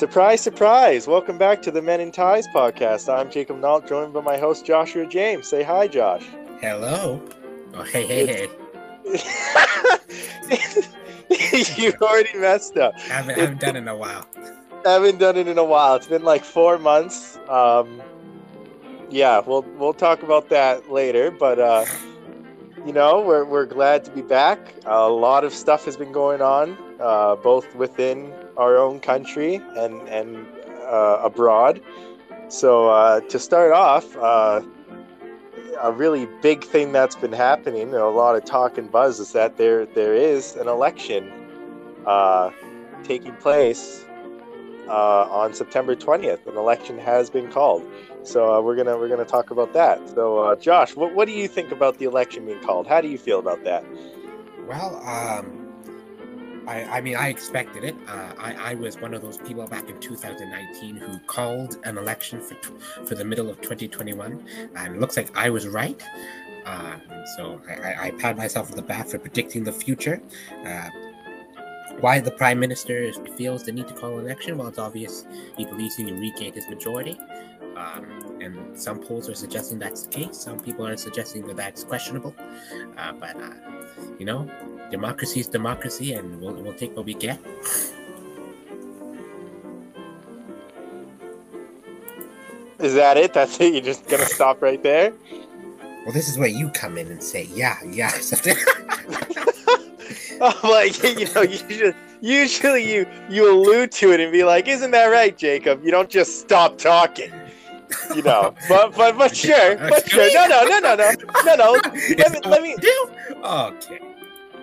Surprise, surprise! Welcome back to the Men in Ties podcast. I'm Jacob Nault, joined by my host Joshua James. Say hi, Josh. Hello. Oh, hey, hey, hey. you already messed up. I haven't, I haven't done it in a while. I haven't done it in a while. It's been like four months. Um, yeah, we'll we'll talk about that later. But uh, you know, we're we're glad to be back. A lot of stuff has been going on, uh, both within our own country and and uh, abroad. So uh, to start off, uh, a really big thing that's been happening, a lot of talk and buzz, is that there there is an election uh, taking place uh, on September 20th. An election has been called. So uh, we're gonna we're gonna talk about that. So Josh, what what do you think about the election being called? How do you feel about that? Well, um, I, I mean, I expected it. Uh, I, I was one of those people back in 2019 who called an election for for the middle of 2021, and it looks like I was right. Uh, so I, I, pat myself on the back for predicting the future. Uh, why the prime minister feels the need to call an election? Well, it's obvious he believes he can regain his majority. Um, and some polls are suggesting that's the case. Some people are suggesting that that's questionable. Uh, but, uh, you know, democracy is democracy, and we'll, we'll take what we get. Is that it? That's it? You're just going to stop right there? Well, this is where you come in and say, yeah, yeah. oh, like, you know, you just usually you you allude to it and be like, "Isn't that right, Jacob?" You don't just stop talking you know. But but but sure, but sure. No no no no no no no. Let me let me. Okay.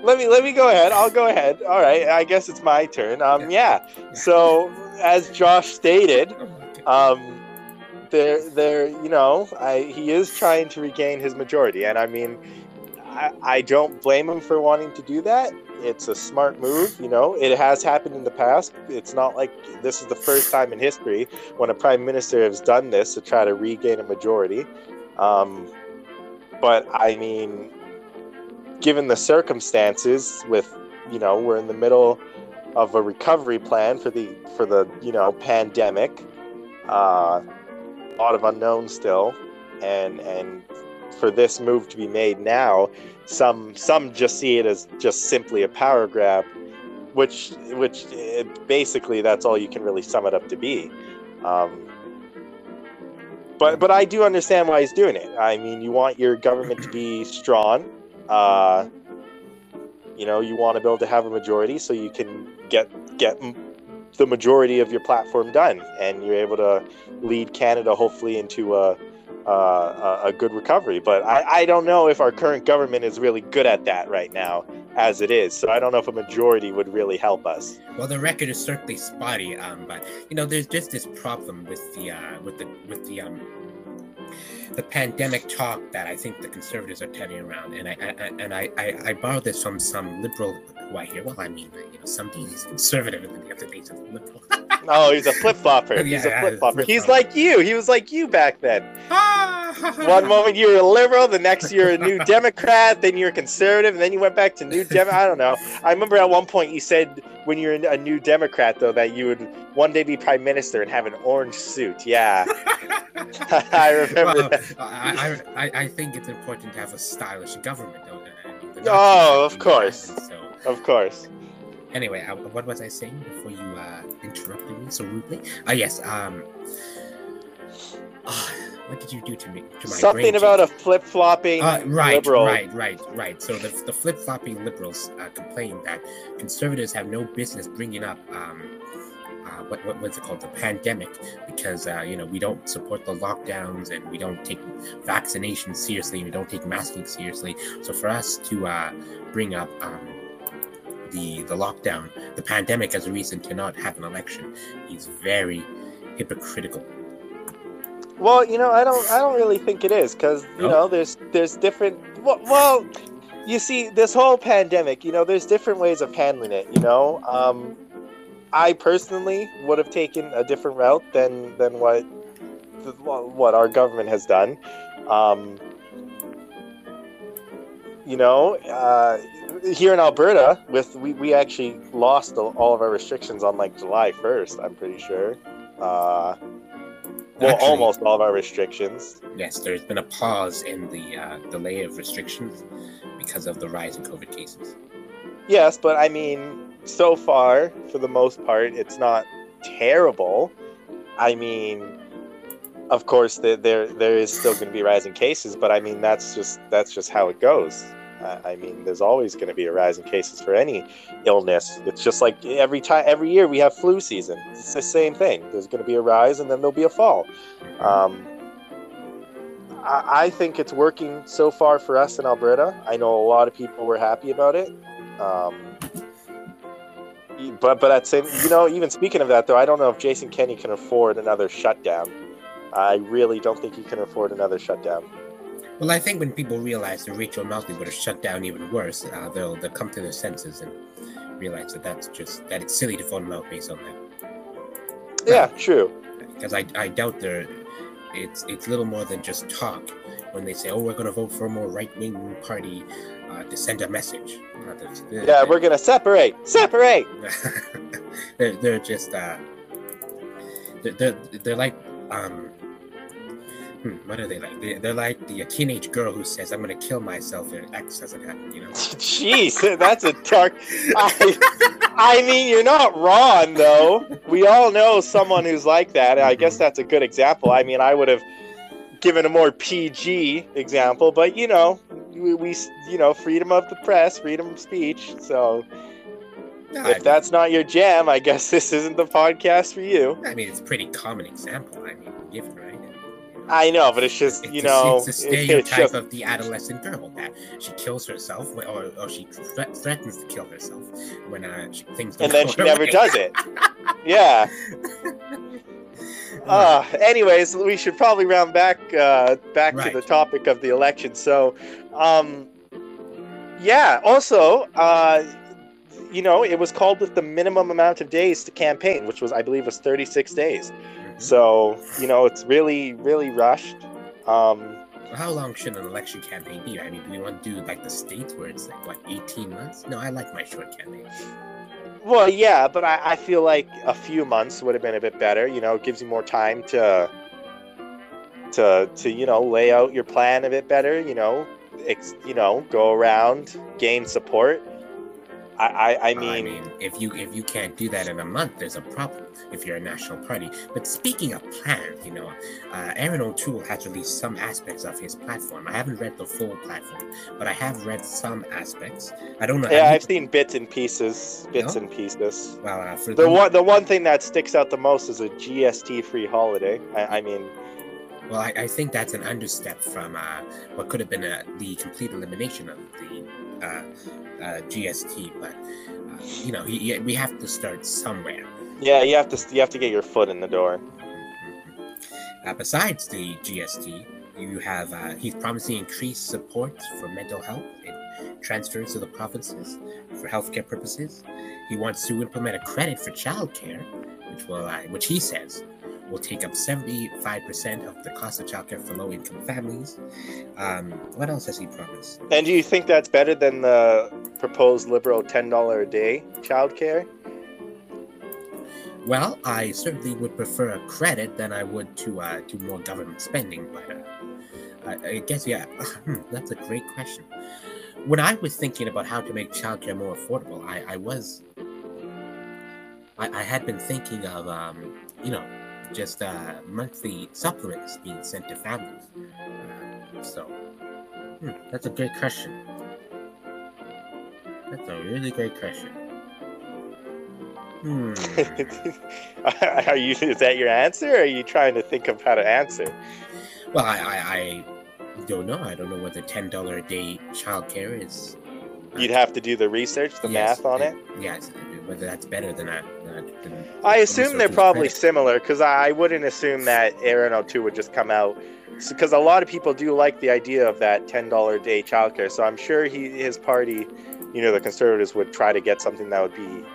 Let me let me go ahead. I'll go ahead. All right. I guess it's my turn. Um. Yeah. So as Josh stated, um, there there you know, I he is trying to regain his majority, and I mean, I I don't blame him for wanting to do that it's a smart move. You know, it has happened in the past. It's not like this is the first time in history when a prime minister has done this to try to regain a majority. Um, but I mean, given the circumstances, with you know, we're in the middle of a recovery plan for the for the you know pandemic. Uh, a lot of unknowns still, and and for this move to be made now some some just see it as just simply a power grab, which which basically that's all you can really sum it up to be. Um, but but I do understand why he's doing it. I mean, you want your government to be strong. Uh, you know, you want to be able to have a majority so you can get get the majority of your platform done, and you're able to lead Canada hopefully into a uh, a good recovery. But I, I don't know if our current government is really good at that right now, as it is. So I don't know if a majority would really help us. Well, the record is certainly spotty, um, but you know, there's just this problem with the uh, with the with the um, the pandemic talk that I think the conservatives are telling around, and I, I and I, I, I borrowed this from some liberal who I hear. Well, I mean, you know, some days he's conservative, and then the other days he's liberal. oh, he's a flip flopper. He's yeah, a flip flopper. He's like you. He was like you back then. Ah! One moment you were a liberal, the next you're a new Democrat, then you're a conservative, and then you went back to new Dem. I don't know. I remember at one point you said when you're a new Democrat though that you would one day be prime minister and have an orange suit. Yeah, I remember. Well, that. I, I I think it's important to have a stylish government. Though, oh, of course, so. of course anyway, uh, what was I saying before you uh, interrupted me so rudely? Oh, uh, yes. Um, uh, what did you do to me? To my Something about a flip flopping uh, right, liberal. Right, right, right. So the, the flip flopping liberals uh, complain that conservatives have no business bringing up. Um, uh, what, what was it called the pandemic because uh, you know we don't support the lockdowns and we don't take vaccinations seriously and we don't take masking seriously so for us to uh, bring up um, the the lockdown, the pandemic as a reason to not have an election. He's very hypocritical. Well, you know, I don't I don't really think it is because you no? know there's there's different well, well, you see this whole pandemic, you know, there's different ways of handling it. You know, um, I personally would have taken a different route than than what what our government has done. Um, you know, uh, here in Alberta, with we, we actually lost all of our restrictions on like July first. I'm pretty sure. Uh, well, Actually- almost all of our restrictions. Yes, there's been a pause in the uh, delay of restrictions because of the rise in COVID cases. Yes, but I mean, so far, for the most part, it's not terrible. I mean, of course, there there, there is still going to be rising cases, but I mean, that's just that's just how it goes. I mean, there's always going to be a rise in cases for any illness. It's just like every time, every year we have flu season. It's the same thing. There's going to be a rise, and then there'll be a fall. Um, I, I think it's working so far for us in Alberta. I know a lot of people were happy about it. Um, but but at same, you know, even speaking of that though, I don't know if Jason Kenney can afford another shutdown. I really don't think he can afford another shutdown. Well, I think when people realize that Rachel Notley would have shut down even worse, uh, they'll they'll come to their senses and realize that that's just that it's silly to vote him out based on that. Yeah, true. Because I, I doubt they're it's it's little more than just talk when they say, oh, we're going to vote for a more right wing party uh, to send a message. Uh, that's- Yeah, we're gonna separate, separate. they're, they're just uh they're, they're, they're like um hmm, what are they like they're, they're like the teenage girl who says i'm gonna kill myself if x doesn't happen you know Jeez, that's a dark. I, I mean, you're not wrong though. We all know someone who's like that. I guess that's a good example. I mean, I would have given a more PG example, but you know, we, we you know, freedom of the press, freedom of speech. So No, if that's not your jam, I guess this isn't the podcast for you. I mean it's a pretty common example i mean given right I know, but it's just it's you a- know, it's a it's stereotype just of the adolescent girl that she kills herself or, or she thre- threatens to kill herself when uh, she, things don't and then she never way. does it. Yeah. Uh, anyways, we should probably round back uh, back to the topic of the election. So, um, yeah. Also, uh, you know, it was called with the minimum amount of days to campaign, which was, I believe, was 36 days. Mhm. So, you know, it's really, really rushed. Um, How long should an election campaign be? I mean, do we want to do like the states where it's like what, eighteen months? No, I like my short campaign. well, yeah, but I, I feel like a few months would have been a bit better. You know, it gives you more time to, to, to you know, lay out your plan a bit better. You know, ex, you know, go around, gain support. I, I, I Well, mean, if you if you can't do that in a month, there's a problem. If you're a national party. But speaking of plans, you know, uh, Erin O'Toole has released some aspects of his platform. I haven't read the full platform, but I have read some aspects. I don't know. yeah, I've seen bits and pieces, bits No? and pieces. well, uh, for The those- one, the one thing that sticks out the most is a GST-free holiday. I, I mean, Well, I, I think that's an understep from uh, what could have been a, the complete elimination of the uh, uh, GST. But uh, you know, he, he- we have to start somewhere. yeah, you have to, you have to get your foot in the door. Uh, besides the GST, you have uh, he's promising increased support for mental health and transfers to the provinces for healthcare purposes. He wants to implement a credit for childcare, which will, uh, which he says will take up 75% of the cost of childcare for low-income families. Um, what else has he promised? And do you think that's better than the proposed liberal ten dollar a day childcare? Well, I certainly would prefer a credit than I would to uh, do more government spending. But uh, I, I guess yeah, hmm, that's a great question. When I was thinking about how to make childcare more affordable, I, I was I, I had been thinking of um, you know just uh, monthly supplements being sent to families. Uh, so hmm, that's a great question. That's a really great question. Hmm. are you? Is that your answer? Or are you trying to think of how to answer? Well, I, I, I don't know. I don't know whether ten dollar a day childcare is. uh, You'd have to do the research, the yes, math on it. Yes, whether that's better than that. Than I assume they're probably similar because I wouldn't assume that Erin O'Toole would just come out because a lot of people do like the idea of that ten dollar a day childcare. So I'm sure he his party, you know, the Conservatives would try to get something that would be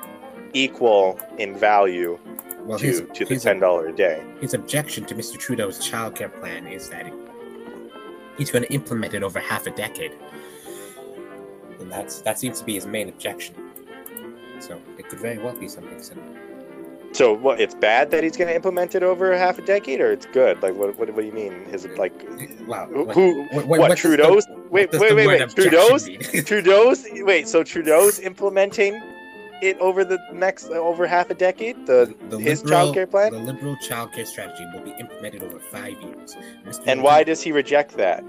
equal in value well, to, his, to the ten dollar a day. his objection to Mr. Trudeau's childcare plan is that he's going to implement it over half a decade. and that's that seems to be his main objection. So it could very well be something similar. So what? It's bad that he's going to implement it over half a decade, or it's good? Like what? What, what do you mean? His like Wow. who? what- who what- what, what the- Trudeau's? what wait, wait, wait, wait. Trudeau's? Trudeau's? Wait. So Trudeau's implementing it over the next uh, over half a decade. The, The his liberal- childcare plan. The liberal childcare strategy will be implemented over five years. Mr. And why does he reject that?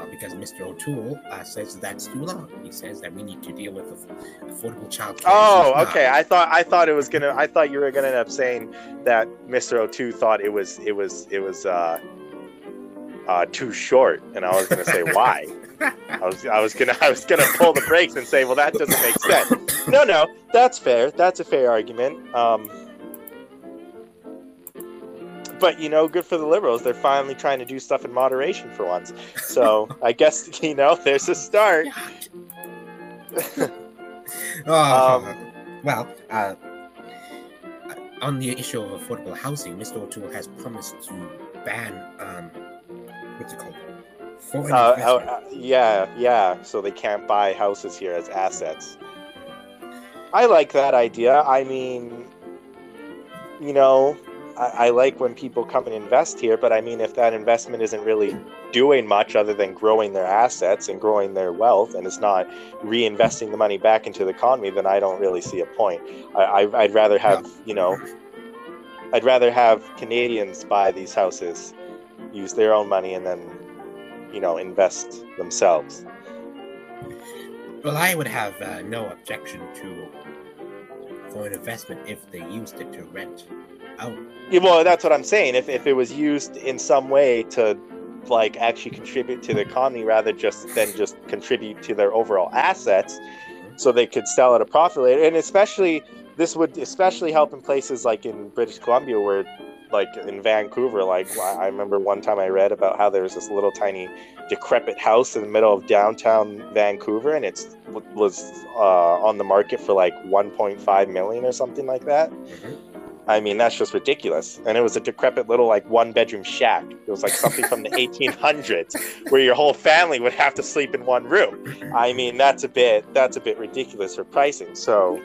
Well, because Mr. O'Toole uh, says that's too long. He says that we need to deal with aff- affordable childcare. Oh, okay. I thought I thought it was gonna. I thought you were gonna end up saying that Mr. O'Toole thought it was it was it was uh, uh, too short, and I was gonna say why. I was I was gonna I was gonna pull the brakes and say, well, that doesn't make sense. No, no, that's fair. That's a fair argument. Um, but you know, good for the liberals. They're finally trying to do stuff in moderation for once. So I guess you know, there's a start. oh, Um, well, uh, on the issue of affordable housing, Mr. O'Toole has promised to ban, um, what's it called? Foreign Uh, uh, yeah, yeah. So they can't buy houses here as assets. I like that idea. I mean, you know, I, I like when people come and invest here, but I mean, if that investment isn't really doing much other than growing their assets and growing their wealth, and it's not reinvesting the money back into the economy, then I don't really see a point. I, I, I'd rather have, you know, I'd rather have Canadians buy these houses, use their own money, and then, you know, invest themselves. Well, I would have uh, no objection to for an investment if they used it to rent out. Yeah, well, that's what I'm saying. If, if it was used in some way to like actually contribute to the economy rather just than just contribute to their overall assets, so they could sell at a profit later, and especially this would especially help in places like in British Columbia where like in Vancouver like I remember one time I read about how there was this little tiny decrepit house in the middle of downtown Vancouver and it's was uh, on the market for like 1.5 million or something like that. I mean, that's just ridiculous. And it was a decrepit little, like, one bedroom shack. It was like something from the 1800s where your whole family would have to sleep in one room. I mean, that's a bit, that's a bit ridiculous for pricing. So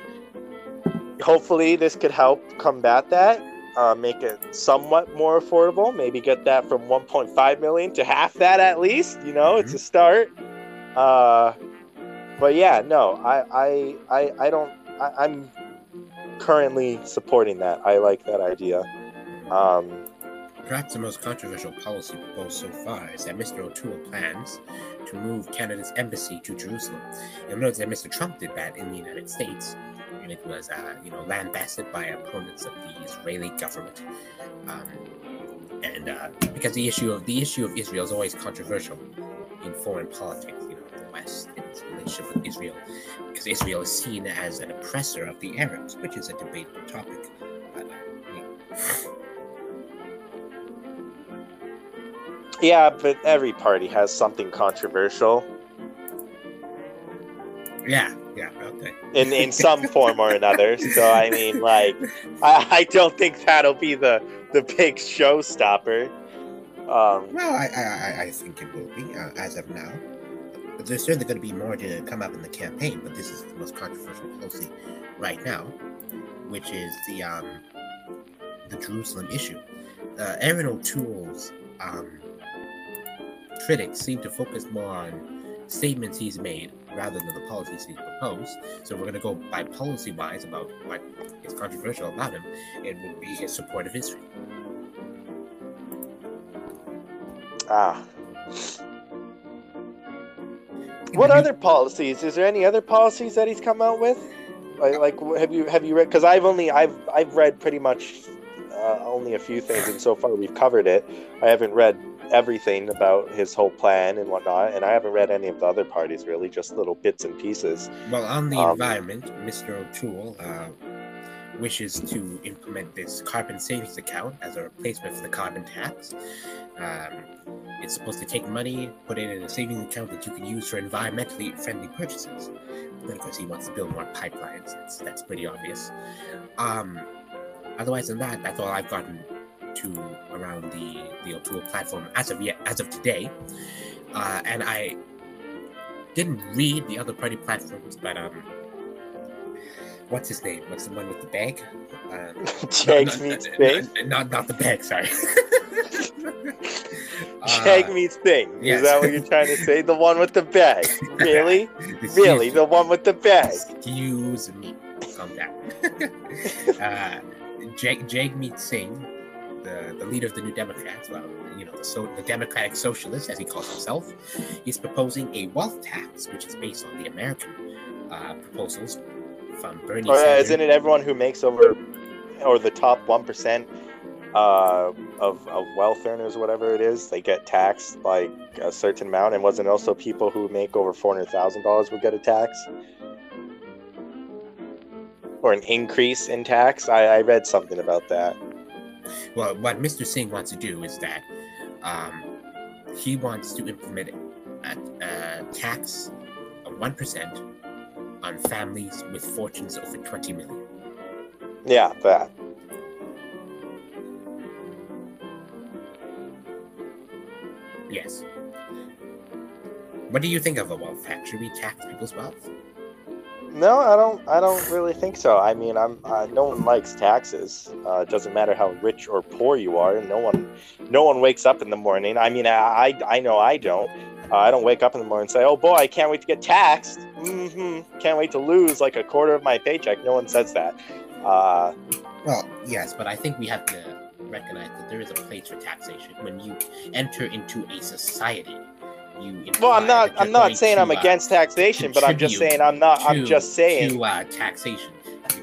hopefully this could help combat that, uh, make it somewhat more affordable. Maybe get that from 1.5 million to half that at least. You know, it's a start. Uh, but yeah, no, I, I, I, I don't, I, I'm currently supporting that. I like that idea. Um, Perhaps the most controversial policy proposed so far is that Mr. O'Toole plans to move Canada's embassy to Jerusalem. You'll notice that Mr. Trump did that in the United States, and it was, uh, you know, lambasted by opponents of the Israeli government. Um, and uh, because the issue of the issue of Israel is always controversial in foreign politics, West and its relationship with Israel, because Israel is seen as an oppressor of the Arabs, which is a debatable topic. But, yeah. yeah, but every party has something controversial Yeah, yeah, okay. in, in some form or another. So I mean, like, I, I don't think that'll be the the big showstopper. Um, Well, I, I, I- I think it will be uh, as of now. There's certainly going to be more to come up in the campaign. But this is the most controversial policy right now, which is the um, the Jerusalem issue. Uh, Erin O'Toole's um, critics seem to focus more on statements he's made rather than the policies he's proposed. So we're going to go by policy wise about what is controversial about him. It would be his support of Israel. ah. What other policies? Is there any other policies that he's come out with? Like, like have you have you read? Because I've only I've I've read pretty much uh, only a few things, and so far we've covered it. I haven't read everything about his whole plan and whatnot, and I haven't read any of the other parties really, just little bits and pieces. Well, on the Um, environment, Mr. O'Toole uh, wishes to implement this carbon savings account as a replacement for the carbon tax. Um, it's supposed to take money, put it in a savings account that you can use for environmentally friendly purchases. But of course, he wants to build more pipelines. That's, that's pretty obvious. Um, otherwise than that, that's all I've gotten to around the the O'Toole platform as of yet, as of today. Uh, and I didn't read the other party platforms, but um, what's his name? What's the one with the bag? Um, no, meets no, Thing. no, Not not the bag. Sorry. Jag Uh, meets Thing. yes. Is that what you're trying to say? The one with the bag. Really? really? The one with the bag. Excuse me. Calm down. uh, Jag, Jagmeet Singh, the, the leader of the New Democrats, well, you know, the, so, the Democratic Socialist, as he calls himself, is proposing a wealth tax, which is based on the American uh, proposals from Bernie Or uh, Sanders. isn't it everyone who makes over, or the top one percent uh, of of wealth earners, whatever it is, they get taxed like a certain amount, and wasn't it also people who make over four hundred thousand dollars would get a tax, or an increase in tax? I, I read something about that. Well, what Mr. Singh wants to do is that um, he wants to implement a, a tax of 1% on families with fortunes over 20 million. Yeah, that. Yes. What do you think of a wealth tax? Should we tax people's wealth? No, I don't. I don't really think so. I mean, I'm. Uh, no one likes taxes. Uh, it doesn't matter how rich or poor you are. No one, no one wakes up in the morning. I mean, I, I, I know I don't. Uh, I don't wake up in the morning and say, "Oh boy, I can't wait to get taxed." Mm-hmm. Can't wait to lose like a quarter of my paycheck. No one says that. Uh, Well, yes, but I think we have to recognize that there is a place for taxation. When you enter into a society, you. well, I'm not. I'm not saying to, I'm uh, against taxation, but I'm just saying I'm not. I'm just saying. To uh, taxation.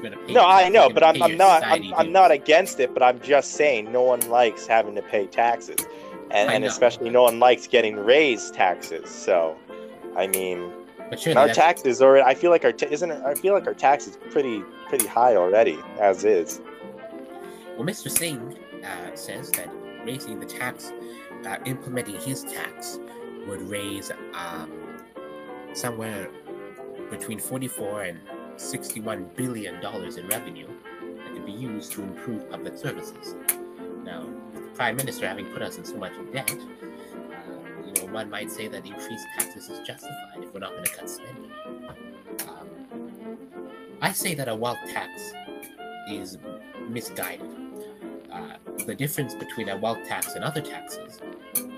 Pay, No, I know, but I'm, I'm not. I'm, I'm not against it, but I'm just saying no one likes having to pay taxes, and, and especially no one likes getting raised taxes. So, I mean, But our taxes are. I feel like our ta- isn't. I feel like our tax is pretty pretty high already as is. Well, Mr. Singh uh, says that raising the tax, uh, implementing his tax, would raise um, somewhere between 44 and 61 billion dollars in revenue that could be used to improve public services. Now, Prime Minister having put us in so much debt, uh, you know, one might say that increased taxes is justified if we're not going to cut spending. Um, I say that a wealth tax is misguided. Uh, the difference between a wealth tax and other taxes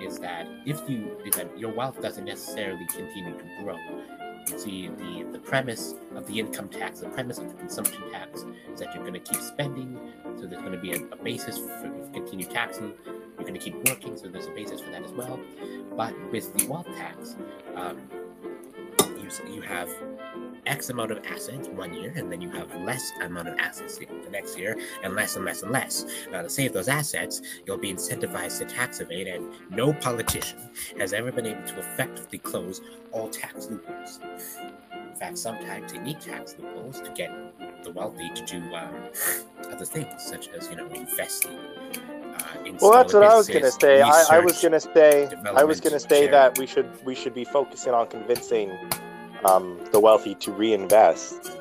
is that if you is that your wealth doesn't necessarily continue to grow. See, the the premise of the income tax, the premise of the consumption tax, is that you're going to keep spending, so there's going to be a, a basis for continued taxing. You're going to keep working, so there's a basis for that as well. But with the wealth tax, um, you you have X amount of assets one year, and then you have less amount of assets the next year, and less and less and less. Now, to save those assets, you'll be incentivized to tax evade, and no politician has ever been able to effectively close all tax loopholes. In fact, sometimes they need tax loopholes to get the wealthy to do um, other things, such as you know investing. Uh, Well, that's what I was gonna say. I, I was gonna say. I was gonna say charity. that we should we should be focusing on convincing um, the wealthy to reinvest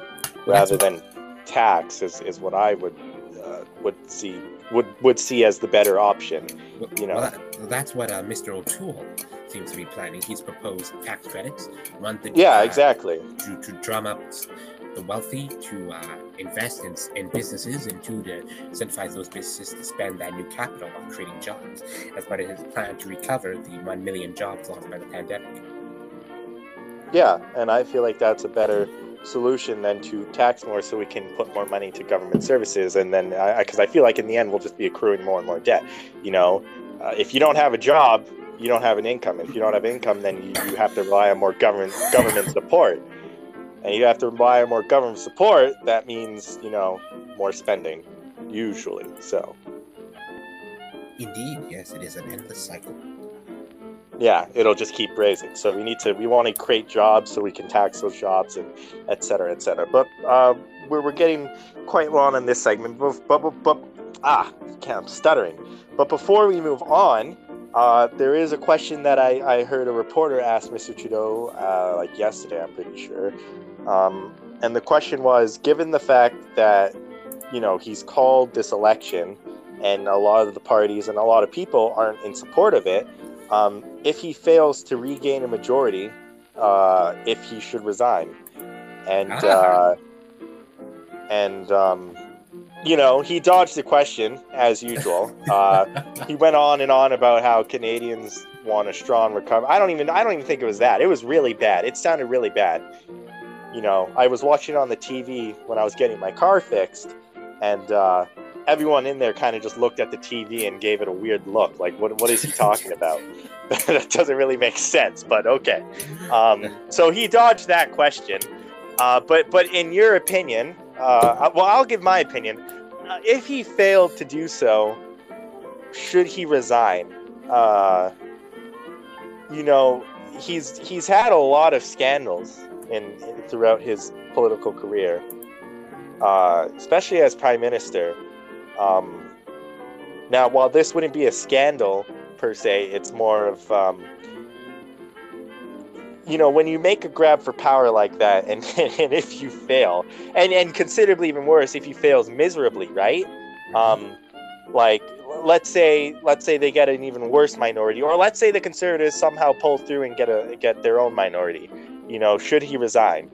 rather than tax is, is what I would uh, would see would would see as the better option. You know. well, that- that's what uh, Mr. O'Toole seems to be planning. He's proposed tax credits, one thing Yeah, uh, exactly. to, to drum up the wealthy to uh, invest in, in businesses and two to incentivize those businesses to spend that new capital on creating jobs as part of his plan to recover the 1 million jobs lost by the pandemic. Yeah, and I feel like that's a better solution than to tax more so we can put more money to government services and then because I, feel like in the end we'll just be accruing more and more debt you know? Uh, if you don't have a job you don't have an income. If you don't have income then you, you have to rely on more government government support. And you have to rely on more government support that means you know more spending usually so. Indeed, yes, it is an endless cycle. Yeah it'll just keep raising. So we need to we want to create jobs so we can tax those jobs and et cetera et cetera. But uh, we're, we're getting quite long in this segment but, but, but, but ah i'm stuttering. But before we move on uh, there is a question that I, I heard a reporter ask mr trudeau uh, like yesterday i'm pretty sure. Um, and the question was given the fact that you know he's called this election and a lot of the parties and a lot of people aren't in support of it um, if he fails to regain a majority uh, if he should resign, and Ah. uh, and um, you know he dodged the question as usual. Uh, he went on and on about how Canadians want a strong recovery. I don't even I don't even think it was that. It was really bad. It sounded really bad. You know, I was watching it on the TV when I was getting my car fixed, and uh, everyone in there kind of just looked at the TV and gave it a weird look. Like, what what is he talking about? that doesn't really make sense, but okay. Um, so he dodged that question. Uh, but but in your opinion, uh, well, I'll give my opinion. Uh, if he failed to do so, should he resign? Uh, you know, he's he's had a lot of scandals in, in throughout his political career, uh, especially as prime minister. Um, now, while this wouldn't be a scandal per se, it's more of um, you know when you make a grab for power like that, and and if you fail, and and considerably even worse if he fails miserably, right? Um, like let's say let's say they get an even worse minority, or let's say the conservatives somehow pull through and get a get their own minority. You know, should he resign?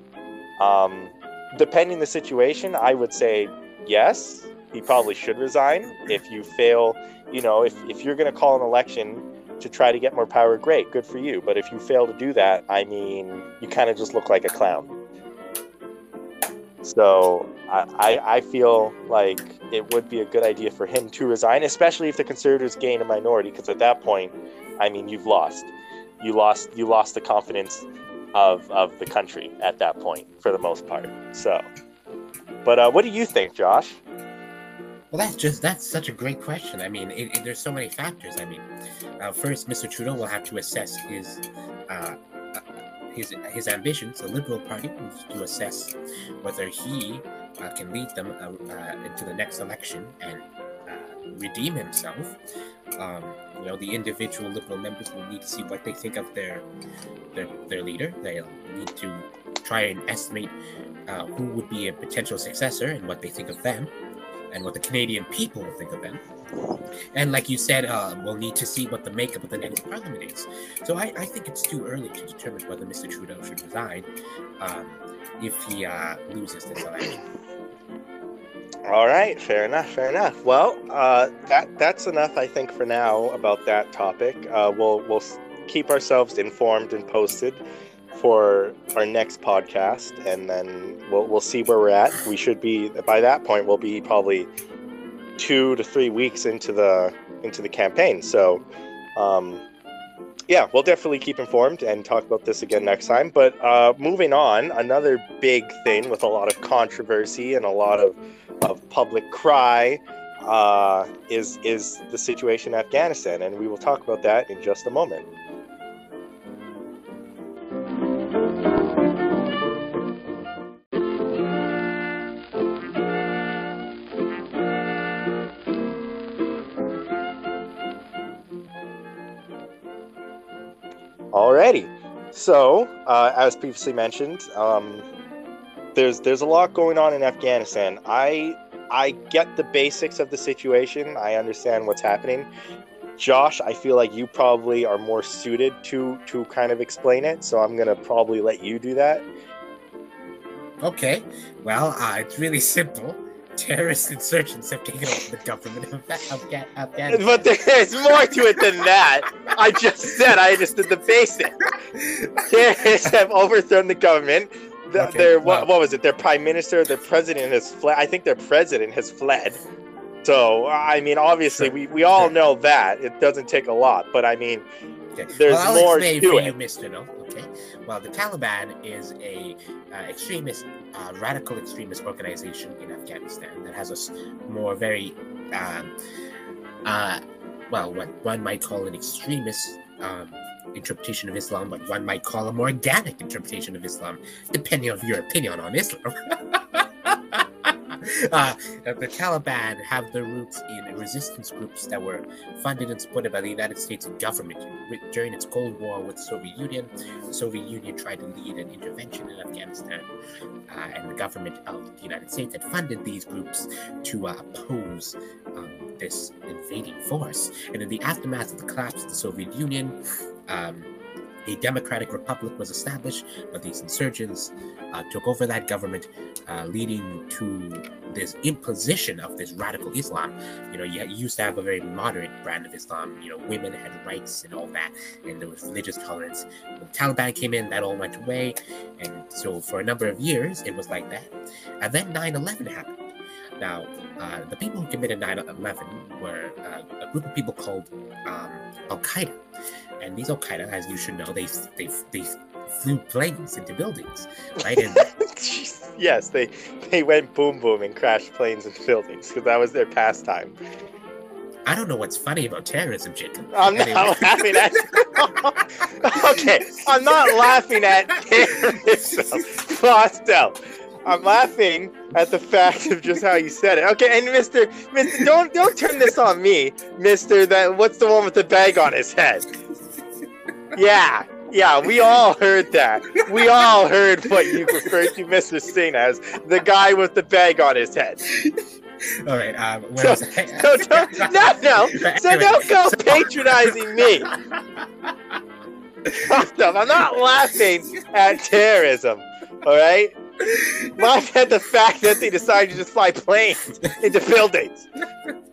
Um, depending the situation, I would say yes. He probably should resign. If you fail, you know, if, if you're going to call an election to try to get more power, great, good for you. But if you fail to do that, I mean, you kind of just look like a clown. So I, I, I feel like it would be a good idea for him to resign, especially if the conservatives gain a minority, because at that point, I mean, you've lost. You lost. You lost the confidence of of the country at that point, for the most part. So, but uh, what do you think, Josh? Well, that's just that's such a great question. I mean, it, it, there's so many factors. I mean, uh, first, Mr. Trudeau will have to assess his uh, uh, his his ambitions. The Liberal Party to assess whether he uh, can lead them uh, uh, into the next election and redeem himself. Um, you know, the individual Liberal members will need to see what they think of their their, their leader. They'll need to try and estimate who would be a potential successor and what they think of them and what the Canadian people will think of them. And like you said, uh, we'll need to see what the makeup of the next parliament is. So I, I think it's too early to determine whether Mr. Trudeau should resign um, if he uh, loses this election. All right, fair enough, fair enough. Well, uh, that that's enough, I think, for now about that topic. Uh, we'll we'll keep ourselves informed and posted for our next podcast, and then we'll we'll see where we're at. We should be by that point. We'll be probably two to three weeks into the into the campaign. So, um, yeah, we'll definitely keep informed and talk about this again next time. But uh, moving on, another big thing with a lot of controversy and a lot of of public cry uh, is is the situation in Afghanistan, and we will talk about that in just a moment. Alrighty, so uh, as previously mentioned, um, there's there's a lot going on in Afghanistan. I I get the basics of the situation. I understand what's happening. Josh, I feel like you probably are more suited to to kind of explain it, so I'm gonna probably let you do that. Okay, well, uh, it's really simple. Terrorist insurgents have taken over the government of Afga- Afghanistan. But there's more to it than that. I just said I just did the basics. Terrorists have overthrown the government. The, Okay, their what, what was it? Their prime minister, their president has fled. I think their president has fled. So I mean, obviously, Sure, we, we all sure. know that it doesn't take a lot. But I mean, Okay. There's well, more to it. you, Mister No. Okay. Well, the Taliban is a uh, extremist, uh, radical extremist organization in Afghanistan that has a more very, um, uh, well, what one might call an extremist um, interpretation of Islam, but one might call a more organic interpretation of Islam, depending on your opinion on Islam. uh, the Taliban have their roots in resistance groups that were funded and supported by the United States government during its Cold War with the Soviet Union. The Soviet Union tried to lead an intervention in Afghanistan, uh, and the government of the United States had funded these groups to uh, oppose um, this invading force. And in the aftermath of the collapse of the Soviet Union, um, a democratic republic was established, but these insurgents uh, took over that government, uh, leading to this imposition of this radical Islam. You know, you used to have a very moderate brand of Islam. You know, women had rights and all that, and there was religious tolerance. When Taliban came in, that all went away, and so for a number of years, it was like that. And then 9/11 happened. Now, uh, the people who committed 9/11 were uh, a group of people called um, Al Qaeda and these Al Qaeda, as you should know, they they they flew planes into buildings, right? And yes, they they went boom boom and crashed planes into buildings because that was their pastime. I don't know what's funny about terrorism, Jacob. I'm anyway. not laughing at. okay, I'm not laughing at terrorism, Fostel. I'm laughing at the fact of just how you said it. Okay, and Mister, Mister, don't don't turn this on me, Mister. That what's the one with the bag on his head? Yeah, yeah, we all heard that. We all heard what you referred to Mr. Singh as the guy with the bag on his head. All right. Um, so, so don't, no, no. So don't go patronizing me. I'm not laughing at terrorism. All right. Laugh at the fact that they decided to just fly planes into buildings.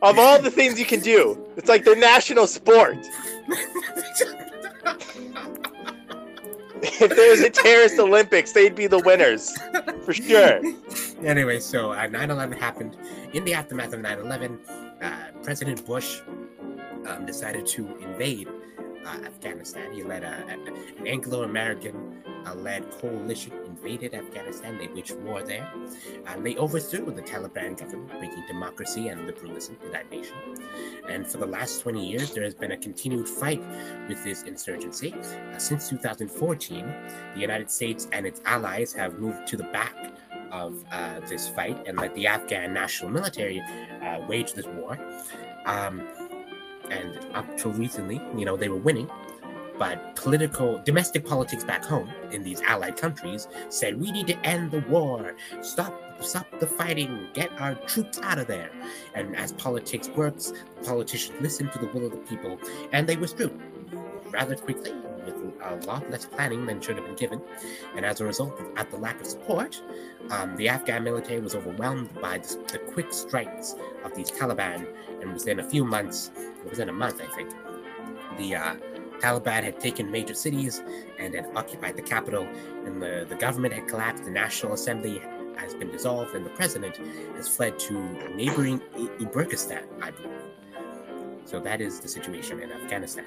Of all the things you can do, it's like their national sport. if there was a terrorist Olympics, they'd be the winners for sure. Anyway, so uh, 9/11 happened. In the aftermath of 9/11, uh, President Bush um, decided to invade uh, Afghanistan. He led a, an Anglo-American uh, led coalition invaded Afghanistan. They waged war there. And they overthrew the Taliban government, bringing democracy and liberalism to that nation. And for the last 20 years, there has been a continued fight with this insurgency. Uh, since 2014, the United States and its allies have moved to the back of uh, this fight and let the Afghan national military uh, wage this war. Um, and up till recently, you know, they were winning. But political, domestic politics back home in these allied countries said we need to end the war, stop, stop the fighting, get our troops out of there. And as politics works, politicians listen to the will of the people, and they withdrew rather quickly with a lot less planning than should have been given. And as a result, of at the lack of support, um, the Afghan military was overwhelmed by the, the quick strikes of these Taliban, and within a few months, within a month, I think, the uh, Taliban had taken major cities and had occupied the capital, and the, the government had collapsed, the National Assembly has been dissolved, and the president has fled to neighboring Uzbekistan, I believe. So that is the situation in Afghanistan.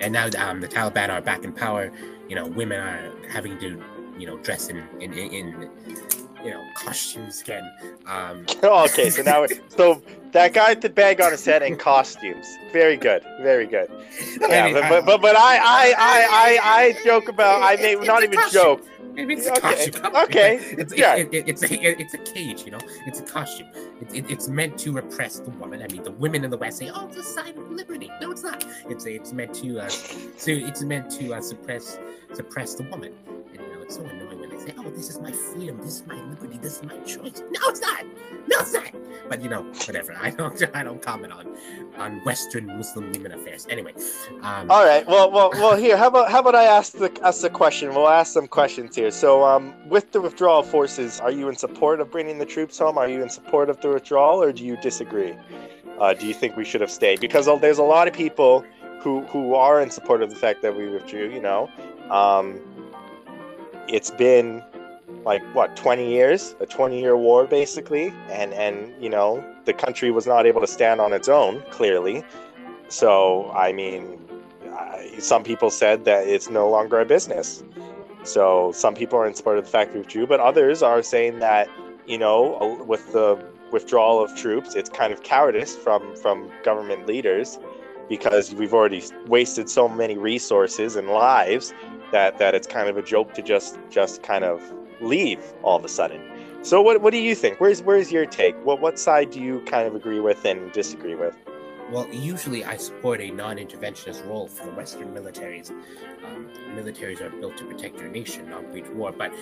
And now um, the Taliban are back in power. You know, women are having to, you know, dress in in, in you know costumes again. Um, okay, so now so that guy with the bag on his head and costumes. Very good, very good. Yeah, but, but, but but I I I I I joke about I may not even joke. Maybe it's a okay. costume. Okay. It's, yeah. It, it, it's, a, it's a cage, you know? It's a costume. It, it's meant to repress the woman. I mean, the women in the West say, oh, it's a sign of liberty. No, it's not. It's it's meant to, uh, so it's meant to uh, suppress suppress the woman. And, you know, it's so annoying when they say, oh, this is my freedom, this is my liberty, this is my choice. No, it's not. No, it's not. But you know, whatever. I don't I don't comment on on Western Muslim women affairs. Anyway. Um, All right. Well, well, well. Here, how about how about I ask the ask the question? We'll ask some questions here. So, um, with the withdrawal forces, are you in support of bringing the troops home? Are you in support of the withdrawal, or do you disagree? Uh, do you think we should have stayed? Because there's a lot of people who who are in support of the fact that we withdrew. You know. Um, it's been like what 20 years a 20 year war basically and and you know the country was not able to stand on its own clearly so i mean some people said that it's no longer a business so some people are in support of the fact we withdrew but others are saying that you know with the withdrawal of troops it's kind of cowardice from from government leaders because we've already wasted so many resources and lives that that it's kind of a joke to just just kind of leave all of a sudden. So what what do you think? Where's where's your take? What what side do you kind of agree with and disagree with? Well, usually I support a non-interventionist role for the Western militaries. Um, militaries are built to protect your nation, not wage war. But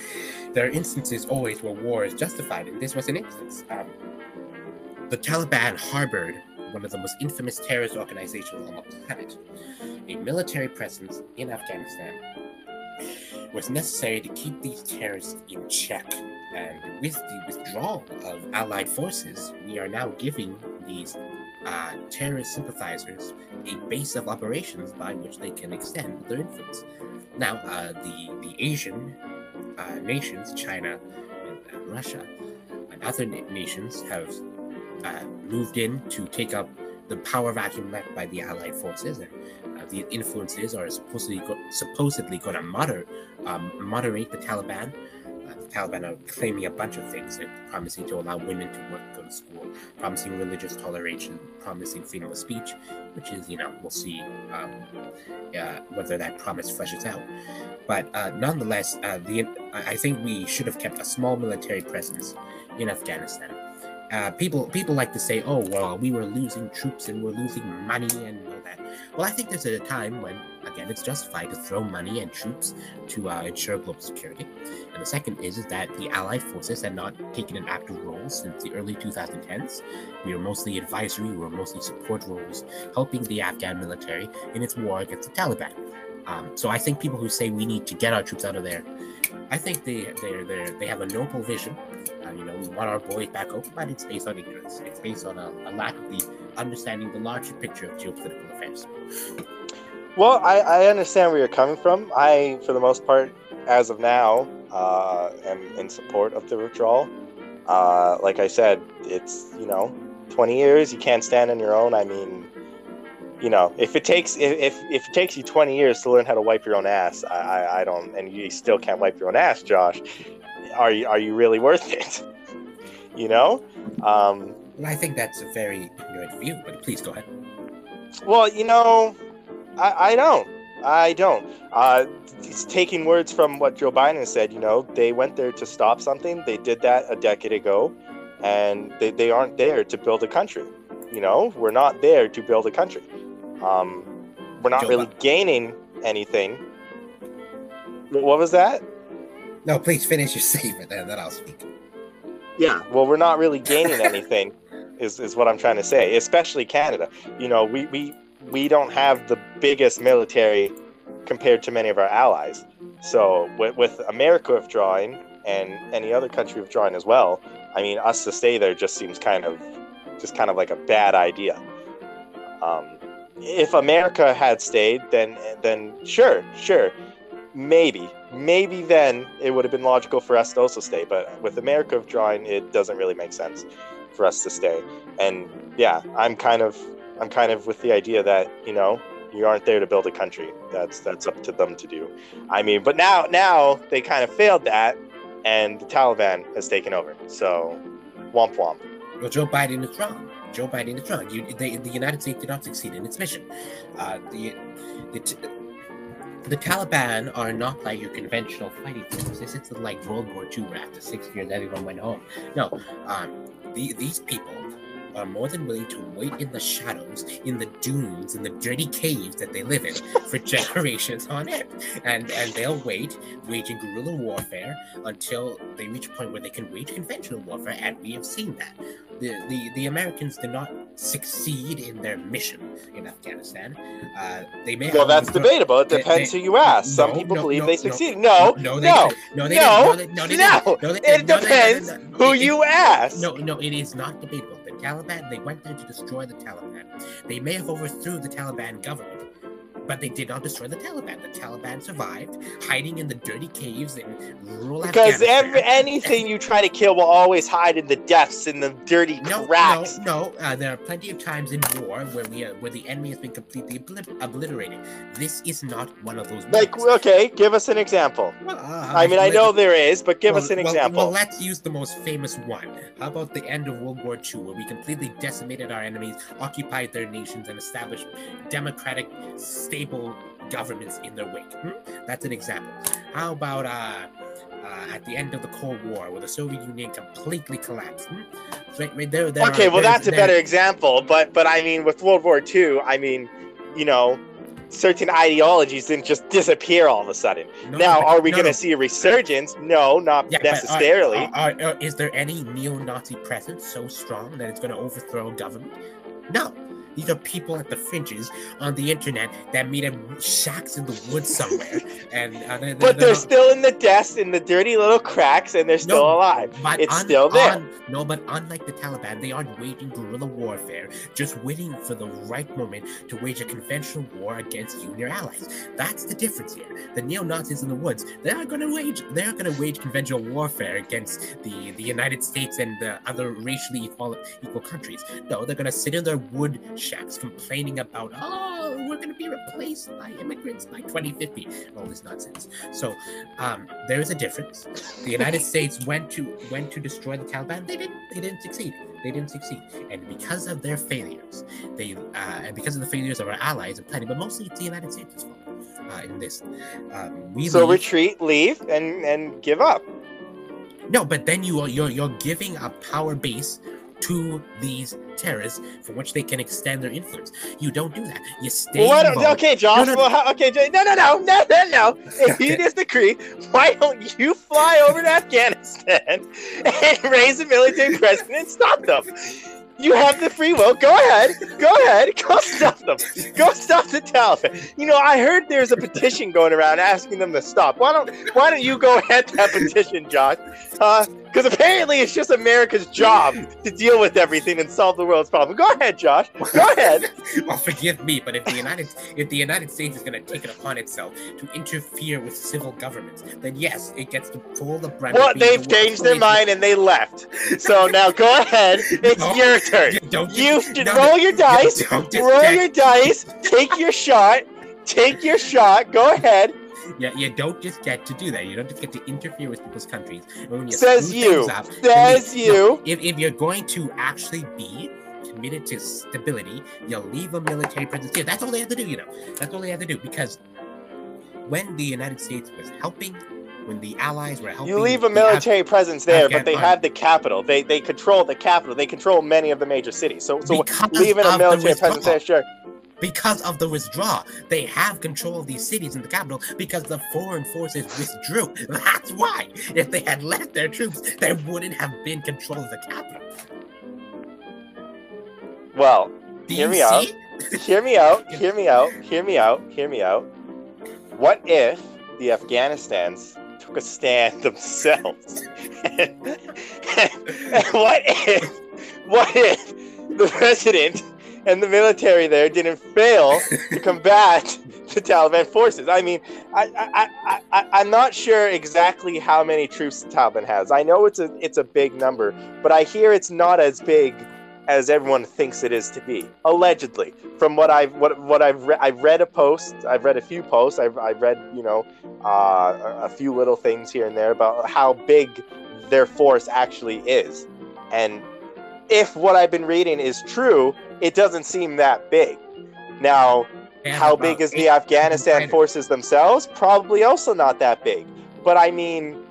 there are instances always where war is justified, and this was an instance. Um, the Taliban harbored one of the most infamous terrorist organizations on the planet. a military presence in Afghanistan was necessary to keep these terrorists in check. And with the withdrawal of Allied forces, we are now giving these uh, terrorist sympathizers a base of operations by which they can extend their influence. Now, uh, the the Asian uh, nations, China and Russia, and other na- nations have uh, moved in to take up the power vacuum left by the Allied forces, and uh, the influences are supposedly go- supposedly going to moder- um, moderate the Taliban. Taliban are claiming a bunch of things. Promising to allow women to work, go to school, promising religious toleration, promising freedom of speech, which is, you know, we'll see um, uh, whether that promise fleshes out. But uh, nonetheless, uh, the I I think we should have kept a small military presence in Afghanistan. Uh, people people like to say, "Oh, well, we were losing troops and we're losing money and all that." Well, I think there's a time when, again, it's justified to throw money and troops to uh, ensure global security. And the second is, is that the Allied forces had not taken an active role since the early 2010s. We were mostly advisory, we were mostly support roles, helping the Afghan military in its war against the Taliban. Um, so I think people who say we need to get our troops out of there, I think they they they they have a noble vision. Uh, you know, we want our boys back home, but it's based on ignorance. It's based on a, a lack of the understanding the larger picture of geopolitical affairs. Well, I, I understand where you're coming from. I, for the most part, as of now, uh, am in support of the withdrawal. Uh, like I said, it's you know, 20 years. You can't stand on your own. I mean, you know, if it takes if, if, if it takes you 20 years to learn how to wipe your own ass, I, I, I don't, and you still can't wipe your own ass, Josh. Are you are you really worth it? you know. Um, Well, I think that's a very ignorant view, but please go ahead. Well, you know, I, I don't. I don't. Uh, it's taking words from what Joe Biden said. You know, they went there to stop something. They did that a decade ago, and they, they aren't there to build a country. You know, we're not there to build a country. Um, we're not Joe really Bi- gaining anything. What was that? No, please finish your statement, and then I'll speak. Yeah. Well, we're not really gaining anything, is, is what I'm trying to say. Especially Canada. You know, we, we we don't have the biggest military compared to many of our allies. So with, with America withdrawing and any other country withdrawing as well, I mean, us to stay there just seems kind of just kind of like a bad idea. Um, if America had stayed, then then sure, sure, maybe, maybe then it would have been logical for us to also stay. But with America withdrawing, it doesn't really make sense for us to stay. And yeah, I'm kind of I'm kind of with the idea that you know you aren't there to build a country. That's that's up to them to do. I mean, but now now they kind of failed that, and the Taliban has taken over. So, womp womp. Well, Joe Biden is wrong. Joe Biden is wrong. You, they, the United States did not succeed in its mission. Uh, the, the, the Taliban are not like your conventional fighting forces. This isn't like World War II, where after six years everyone went home. No, um, the, these people are more than willing to wait in the shadows, in the dunes, in the dirty caves that they live in for generations on end. And and they'll wait, waging guerrilla warfare until they reach a point where they can wage conventional warfare, and we have seen that. The, the, the Americans did not succeed in their mission in Afghanistan. Uh, they may Well, that's debatable. It depends they- who you ask. Some no, people no, believe no, they no, succeed. No, no, they no, didn't. no, they no, didn't. no, they, no, they no. didn't. No, they- It no, no, no, depends no, no. who It- it- you ask. no, no, it is not debatable. Taliban, they went there to destroy the Taliban. They may have overthrew the Taliban government, but they did not destroy the Taliban. The Taliban survived, hiding in the dirty caves in rural Because every anything you try to kill will always hide in the depths, in the dirty no, cracks. no, no. Uh, there are plenty of times in war where we uh, where the enemy has been completely obli- obliterated. This is not one of those. Like, okay, give us an example. Well, uh, I mean, I know there is, but give well, us an well- example. Well, let's use the most famous one. How about the end of World War II, where we completely decimated our enemies, occupied their nations, and established democratic, stable governments in their wake? Hmm? That's an example. How about uh, uh, at the end of the Cold War, where the Soviet Union completely collapsed? Hmm? Right, right there, there okay, are- well, that's a better example. But, but I mean, with World War II, I mean, you know, certain ideologies didn't just disappear all of a sudden. No, now, are we no, going to no. see a resurgence? No, not Yeah, necessarily. Are, are- is there any neo-Nazi presence so strong that it's going to overthrow government? No. These are people at the fringes on the internet that made up shacks in the woods somewhere, and uh, they're, but they're, they're still in the dust, in the dirty little cracks, and they're still no, alive. But it's un, still there. Un, no, but unlike the Taliban, they aren't waging guerrilla warfare, just waiting for the right moment to wage a conventional war against you and your allies. That's the difference here. The neo Nazis in the woods, they are going to wage, they are going to wage conventional warfare against the the United States and the other racially equal equal countries. No, they're going to sit in their wood shacks complaining about, oh, we're going to be replaced by immigrants by 2050, all this nonsense. So um, there is a difference. The United States went to went to destroy the Taliban. They didn't. They didn't succeed. They didn't succeed, and because of their failures, they uh, and because of the failures of our allies and plenty, but mostly it's the United States' fault uh, in this. Um, we so leave. retreat, leave, and and give up. No, but then you are you're you're giving a power base to these terrorists for which they can extend their influence. You don't do that. You stay. What, okay, Josh. No, no, well, okay, no, no, no, no, no, no. If you disagree, why don't you fly over to Afghanistan and raise a military president and stop them? You have the free will. Go ahead. Go ahead. Go stop them. Go stop the Taliban. You know, I heard there's a petition going around asking them to stop. Why don't Why don't you go ahead that petition, Josh? Uh, because apparently it's just America's job to deal with everything and solve the world's problem. Go ahead, Josh. Go ahead. well, forgive me, but if the United if the United States is going to take it upon itself to interfere with civil governments, then yes, it gets to pull the brunt. Well, they've the changed their mind and they left. So now go ahead. It's no, your turn. Don't you no, roll your dice. Roll your dice. Take your shot. Take your shot. Go ahead yeah, you don't just get to do that. You don't just get to interfere with people's countries. You Says you. Up, Says you. No, if, if you're going to actually be committed to stability, you'll leave a military presence here. That's all they have to do, you know. That's all they have to do because when the United States was helping when the allies were helping. You leave a military Af- presence there, Afghan but they have the capital. They they control the capital. They control many of the major cities. So so leaving a military presence there, sure because of the withdrawal. They have control of these cities in the capital because the foreign forces withdrew. That's why. If they had left their troops, there wouldn't have been control of the capital. Well, hear me out. hear me out. Hear me out. Hear me out. Hear me out. What if the Afghanistans took a stand themselves? and, and what if? What if the president and the military there didn't fail to combat the Taliban forces. I mean, I, I, I, I, am not sure exactly how many troops the Taliban has. I know it's a it's a big number, but I hear it's not as big as everyone thinks it is to be. Allegedly, from what I've what what I've read, I've read a post, I've read a few posts, I've I've read you know uh, a few little things here and there about how big their force actually is, and if what I've been reading is true, it doesn't seem that big. Now, and how big is the Afghanistan forces themselves? Probably also not that big. But I mean,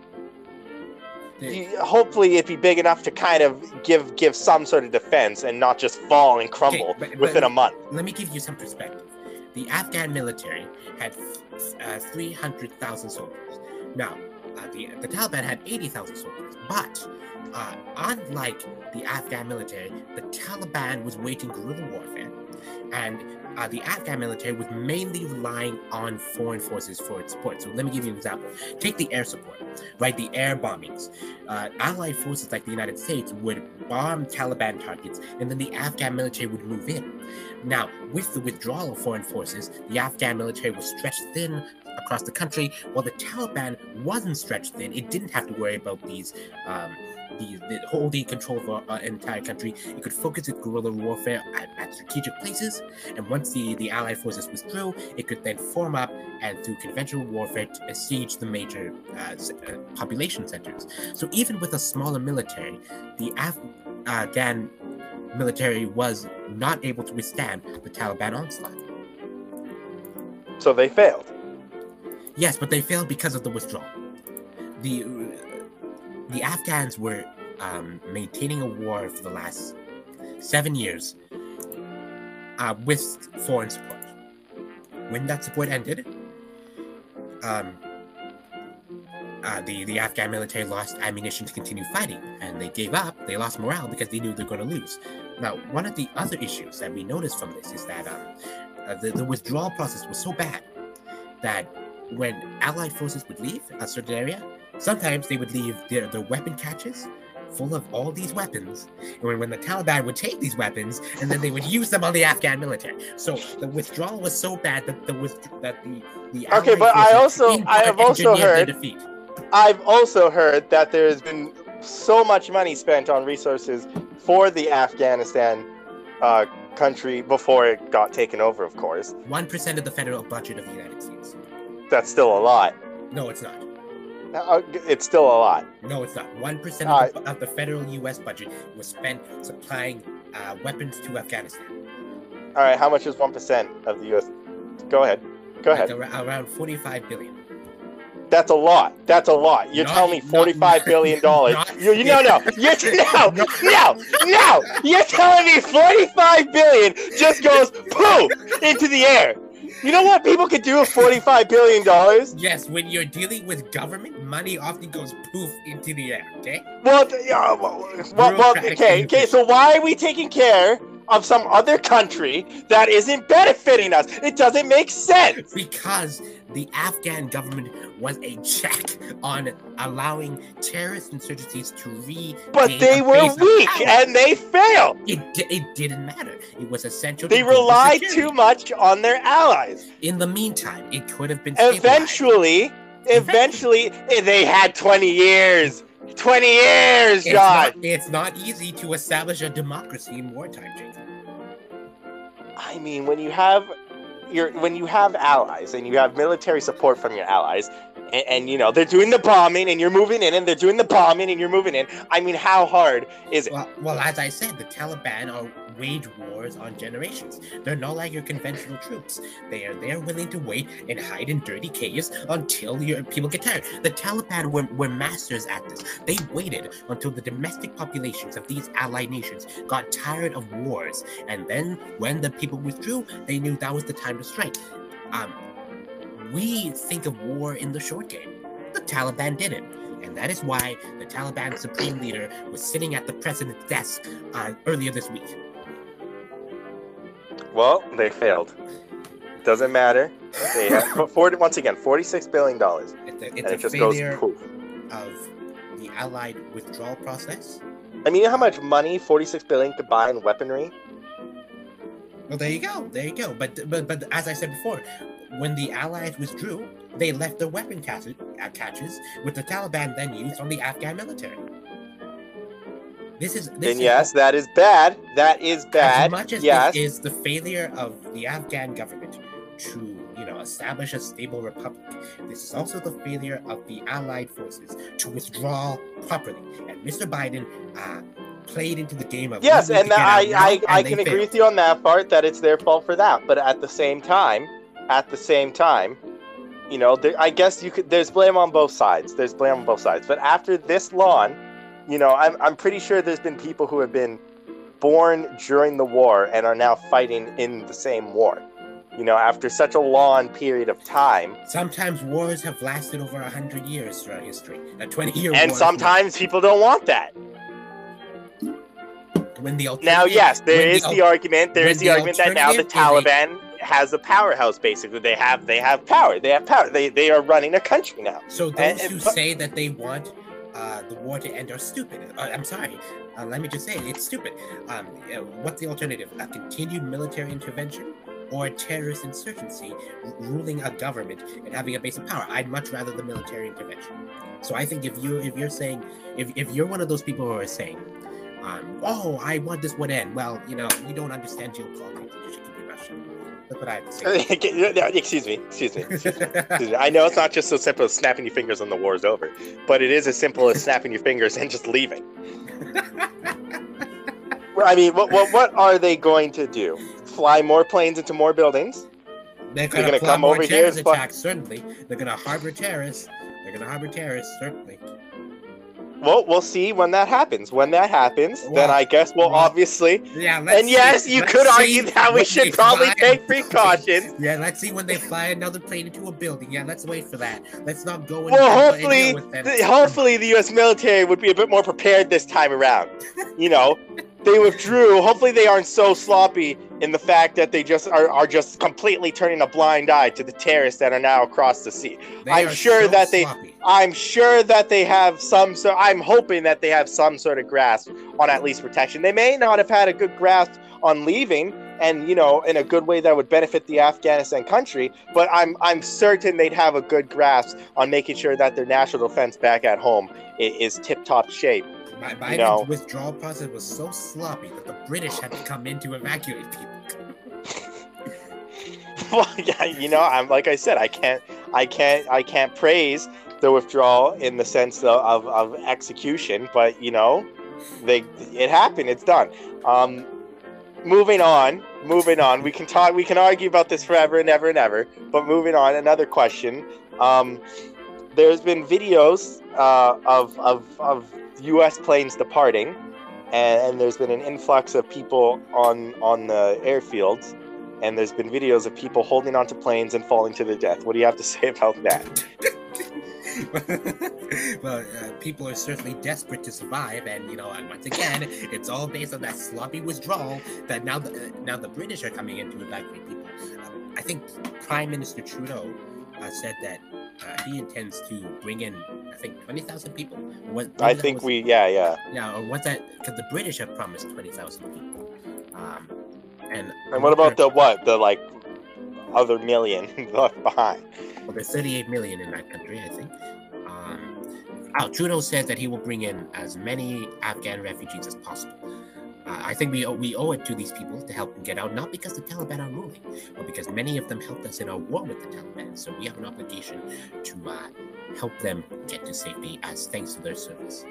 hopefully it'd be big enough to kind of give give some sort of defense and not just fall and crumble okay, but, within but a month. Let me give you some perspective. The Afghan military had uh, 300,000 soldiers. Now, uh, the, the Taliban had 80,000 soldiers, but uh, unlike the Afghan military, the Taliban was waging guerrilla warfare, and uh, the Afghan military was mainly relying on foreign forces for its support. So let me give you an example. Take the air support, right? The air bombings. Uh, allied forces like the United States would bomb Taliban targets, and then the Afghan military would move in. Now, with the withdrawal of foreign forces, the Afghan military was stretched thin across the country, while the Taliban wasn't stretched thin. It didn't have to worry about these. Um, the, the holding control of an uh, entire country. It could focus its guerrilla warfare at, at, strategic places, and once the, the Allied forces withdrew, it could then form up and through conventional warfare to siege the major uh, uh, population centers. So even with a smaller military, the Afghan military was not able to withstand the Taliban onslaught. So they failed. Yes, but they failed because of the withdrawal. The the Afghans were um, maintaining a war for the last seven years uh, with foreign support. When that support ended, um, uh, the the Afghan military lost ammunition to continue fighting, and they gave up. They lost morale because they knew they're going to lose. Now, one of the other issues that we noticed from this is that um, uh, the, the withdrawal process was so bad that when Allied forces would leave a certain area, sometimes they would leave their, their weapon caches full of all these weapons. And when, when the Taliban would take these weapons and then they would use them on the Afghan military. So the withdrawal was so bad that the that the, the Okay, but I also- I have also heard- defeat. I've also heard that there has been so much money spent on resources for the Afghanistan uh, country before it got taken over, of course. One percent of the federal budget of the United States. That's still a lot. No, it's not. Uh, It's still a lot. No, it's not. One percent Uh, of, the- of the federal U.S. budget was spent supplying uh, weapons to Afghanistan. All right, how much is 1% of the US? Go ahead. Go ahead. ar- around forty-five billion. That's a lot. That's a lot. You're Not- telling me not- forty-five billion dollars? not- You, you no no. You're no no no. You're telling me forty-five billion just goes poof into the air. You know what people could do with forty-five billion dollars? Yes, when you're dealing with government, money often goes poof into the air. Okay. Well, yeah, well, well, well, okay, okay. So why are we taking care of some other country that isn't benefiting us? It doesn't make sense. Because the Afghan government was a check on allowing terrorist insurgencies to re. But they were weak and they failed. It, it didn't matter. It was essential. They to relied too much on their allies. In the meantime, it could have been stabilized. Eventually, eventually, they had 20 years. 20 years, It's John. not, it's not easy to establish a democracy in wartime, Jacob. I mean, when you have your when you have allies and you have military support from your allies, and, and you know they're doing the bombing and you're moving in, and they're doing the bombing and you're moving in. I mean, how hard is it? Well, well, as I said, the Taliban are wage wars on generations. They're not like your conventional troops. They are they're willing to wait and hide in dirty caves until your people get tired. The Taliban were, were masters at this. They waited until the domestic populations of these allied nations got tired of wars, and then when the people withdrew, they knew that was the time to strike. Um, we think of war in the short game. The Taliban didn't. And that is why the Taliban supreme leader was sitting at the president's desk uh, earlier this week. Well, they failed. Doesn't matter. They have, for, once again, 46 billion dollars, and it just goes poof. of the Allied withdrawal process. I mean, you know how much money 46 billion could buy in weaponry? Well, there you go, there you go. But but but as I said before, when the Allies withdrew, they left the weapon caches, uh, caches which the Taliban then used on the Afghan military. This is this Then is- yes, that is bad. That is bad. As much as yes. this is the failure of the Afghan government to, you know, establish a stable republic, this is also the failure of the Allied forces to withdraw properly. And Mr. Biden uh, played into the game of Yes, and I, out I, and I can agree with you on that part that it's their fault for that. But at the same time, at the same time, you know, there, I guess you could. There's blame on both sides. There's blame on both sides. But after this long, you know, I'm, I'm pretty sure there's been people who have been born during the war and are now fighting in the same war. You know, after such a long period of time, Sometimes wars have lasted over a hundred years throughout history. A twenty-year and war. sometimes people don't want that. when the Now, yes, there is al- the argument. There is the the argument that now the Taliban has a powerhouse. Basically, they have they have power. They have power. They they are running a country now. So those And- who and- say that they want uh, the war to end are stupid. Uh, I'm sorry. Uh, let me just say it's stupid. Um, uh, what's the alternative? A continued military intervention or a terrorist insurgency ruling a government and having a base of power? I'd much rather the military intervention. So I think if you if you're saying if, if you're one of those people who are saying, um, oh, I want this to end, well, you know, you don't understand geopolitics. Shut. That's what I have to say. excuse me. Excuse me. Excuse me. I know it's not just so simple as snapping your fingers and the war's over, but it is as simple as snapping your fingers and just leaving. I mean, what, what what are they going to do? Fly more planes into more buildings? They're gonna, gonna come over here attacks, certainly. They're gonna harbor terrorists. They're gonna harbor terrorists, certainly. Well, we'll see when that happens. When that happens, then I guess we'll well, obviously. Yeah, let's And yes, see- you could argue that we should probably take precautions. Yeah, let's see when they fly another plane into a building. Yeah, let's wait for that. Let's not go in. Well, hopefully, with them. th- hopefully the U.S. military would be a bit more prepared this time around. You know, they withdrew. Hopefully, they aren't so sloppy in the fact that they just are, are just completely turning a blind eye to the terrorists that are now across the sea. They I'm sure so that they- sloppy. I'm sure that they have some so I'm hoping that they have some sort of grasp on at least protection. They may not have had a good grasp on leaving and you know in a good way that would benefit the Afghanistan country, but I'm I'm certain they'd have a good grasp on making sure that their national defense back at home i- is tip-top shape. Bi- Biden's know. withdrawal process was so sloppy that the British had to come in to evacuate people. well, yeah, you know, I'm like I said, I can't, I can't, I can't praise the withdrawal in the sense of, of, of execution, but you know, they, it happened, it's done. Um, moving on, moving on. We can talk, we can argue about this forever and ever and ever. But moving on, another question. Um, there's been videos uh, of, of of U.S. planes departing, and, and there's been an influx of people on on the airfields and there's been videos of people holding onto planes and falling to their death. What do you have to say about that? well, uh, people are certainly desperate to survive, and you know, and once again, it's all based on that sloppy withdrawal. That now, the, uh, now the British are coming in to evacuate people. Um, I think Prime Minister Trudeau uh, said that uh, he intends to bring in, I think, twenty thousand people. What, I think was- we, yeah, yeah. Yeah, or what's that? Because the British have promised twenty thousand people. Um, and And what about the what? The like other million left behind? Well, there's 38 million in that country, I think. Um, oh, Trudeau said that he will bring in as many Afghan refugees as possible. Uh, I think we owe, we owe it to these people to help them get out, not because the Taliban are ruling, but because many of them helped us in our war with the Taliban. So we have an obligation to uh, help them get to safety as thanks to their service.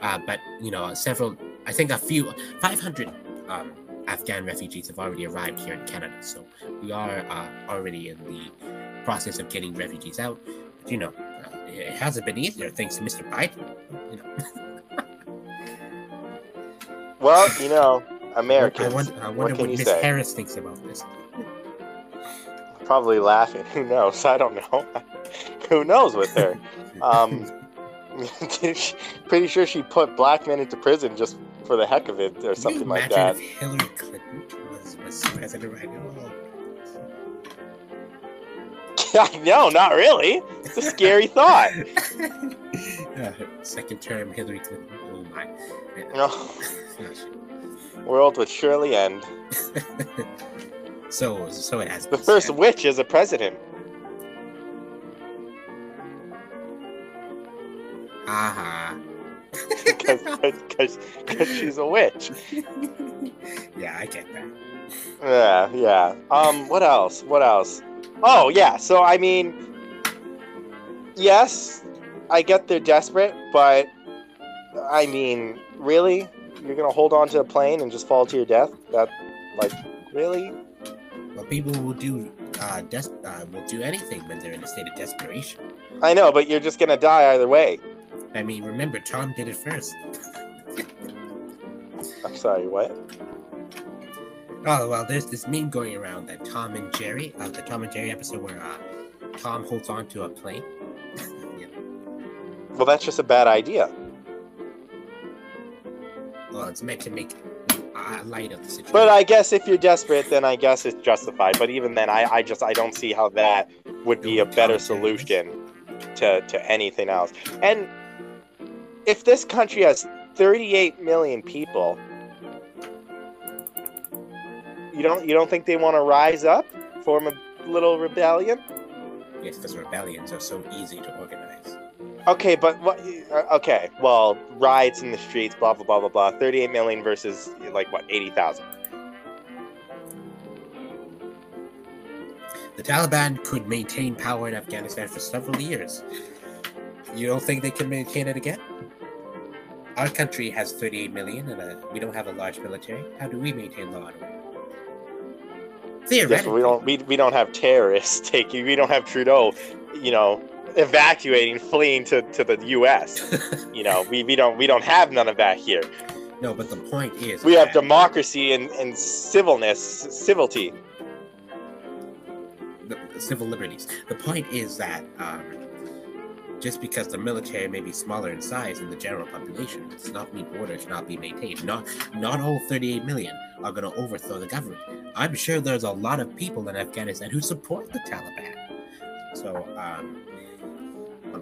Uh, but you know, several, I think a few, 500 um, Afghan refugees have already arrived here in Canada. So we are uh, already in the process of getting refugees out. But, you know, uh, it hasn't been easier thanks to Mr. Biden. You know, Well, you know, I wonder, I wonder what what, Miss say? Harris thinks about this. probably laughing. Who knows? I don't know. Who knows with her? Um, Pretty sure she put black men into prison just for the heck of it, or Can something like that. if Hillary Clinton was, was president right now? no, not really. It's a scary thought. uh, second term Hillary Clinton. Oh. No, world would surely end. so, so it has The been first witch is a president. Aha. because she's a witch. yeah, I get that. Yeah, yeah. Um, what else? What else? Oh, yeah. So I mean, yes, I get they're desperate, but I mean, really, you're gonna hold on to a plane and just fall to your death? That, like, really? But people will do uh, des- uh, will do anything when they're in a state of desperation. I know, but you're just gonna die either way. I mean, remember Tom did it first. I'm sorry. What? Oh well, there's this meme going around that Tom and Jerry, uh, the Tom and Jerry episode where uh, Tom holds on to a plane. yeah. Well, that's just a bad idea. Well, it's meant to make uh, light of the situation. But I guess if you're desperate, then I guess it's justified. But even then, I, I just I don't see how that would be a better solution to to anything else. And if this country has 38 million people, you don't you don't think they want to rise up, form a little rebellion? yes, because rebellions are so easy to organize. Okay, but what? uh, Okay, well, riots in the streets, blah blah blah blah blah. 38 million versus like what 80,000. The Taliban could maintain power in Afghanistan for several years. You don't think they can maintain it again? Our country has 38 million and uh, we don't have a large military. How do we maintain law and order? Yes, Theoretically, but we don't we, we don't have terrorists taking we don't have Trudeau, you know, evacuating, fleeing to, to the U.S. you know, we, we don't we don't have none of that here. no, but the point is, We have democracy and, and civilness, civility. the, the civil liberties. The point is that um, just because the military may be smaller in size than the general population does not mean order cannot be maintained. Not not all 38 million are going to overthrow the government. I'm sure there's a lot of people in Afghanistan who support the Taliban. So, um,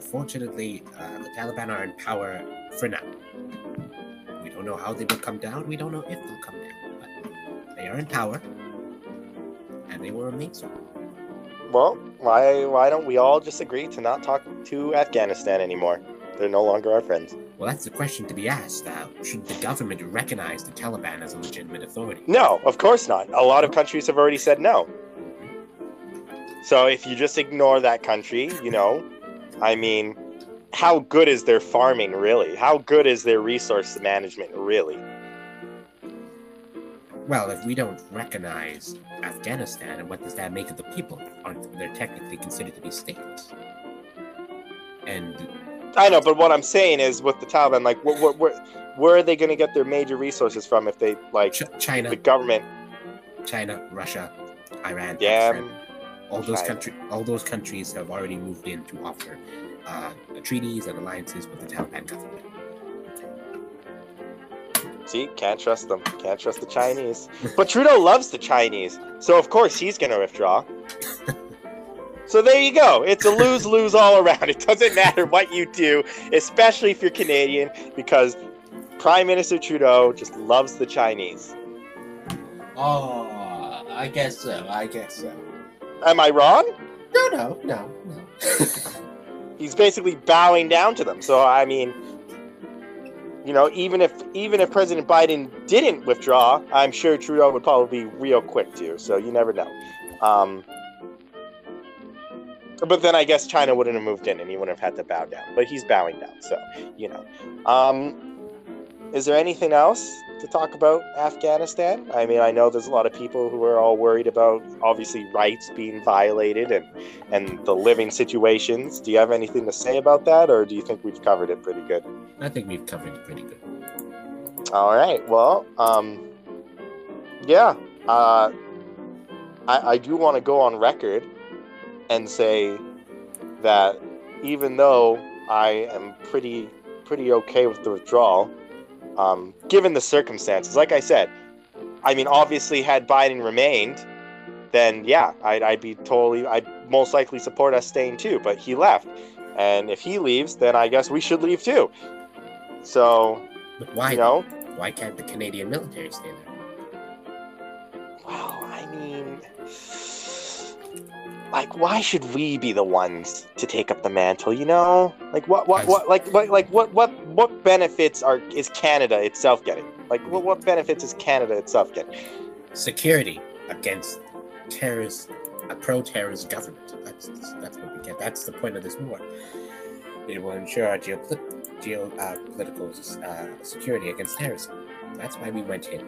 unfortunately, uh, the Taliban are in power for now. We don't know how they will come down. We don't know if they'll come down, but they are in power, and they will remain so. Well, why why don't we all just agree to not talk to Afghanistan anymore? They're no longer our friends. Well, that's the question to be asked. Uh, should the government recognize the Taliban as a legitimate authority? No, of course not. A lot of countries have already said no. So if you just ignore that country, you know, I mean, how good is their farming really? How good is their resource management really? Well, if we don't recognize Afghanistan, and what does that make of the people? Aren't they technically considered to be states? And I know, but what I'm saying is with the Taliban, like, where, where, where, where are they going to get their major resources from if they, like, Ch- China, the government? China, Russia, Iran, Yeah, Pakistan, um, all those China. country, all those countries have already moved in to offer uh, treaties and alliances with the Taliban government. See, can't trust them. Can't trust the Chinese. But Trudeau loves the Chinese, so of course he's going to withdraw. So there you go. It's a lose lose all around. It doesn't matter what you do, especially if you're Canadian, because Prime Minister Trudeau just loves the Chinese. Oh, I guess so. I guess so. Am I wrong? No, no, no, no. He's basically bowing down to them. So I mean, you know, even if even if President Biden didn't withdraw, I'm sure Trudeau would probably be real quick to. So you never know. Um, but then I guess China wouldn't have moved in, and he wouldn't have had to bow down. But he's bowing down, so you know. Um, is there anything else to talk about Afghanistan? I mean, I know there's a lot of people who are all worried about obviously rights being violated and and the living situations. Do you have anything to say about that, or do you think we've covered it pretty good? I think we've covered it pretty good. All right. Well, um, yeah. Uh, I, I do want to go on record and say that even though I am pretty pretty okay with the withdrawal, um, given the circumstances, like I said, I mean, obviously, had Biden remained, then yeah, I'd, I'd be totally, I'd most likely support us staying too. But he left, and if he leaves, then I guess we should leave too. So But why? you know. Why can't the Canadian military stay there? Well, I mean, like, why should we be the ones to take up the mantle? You know, like what, what, what, like, like, like what, what, what benefits are is Canada itself getting? Like, what, what benefits is Canada itself getting? Security against terrorist, a pro-terrorist government. That's that's what we get. That's the point of this war. It will ensure our geopolit- geo, uh, political uh, security against terrorism. That's why we went in.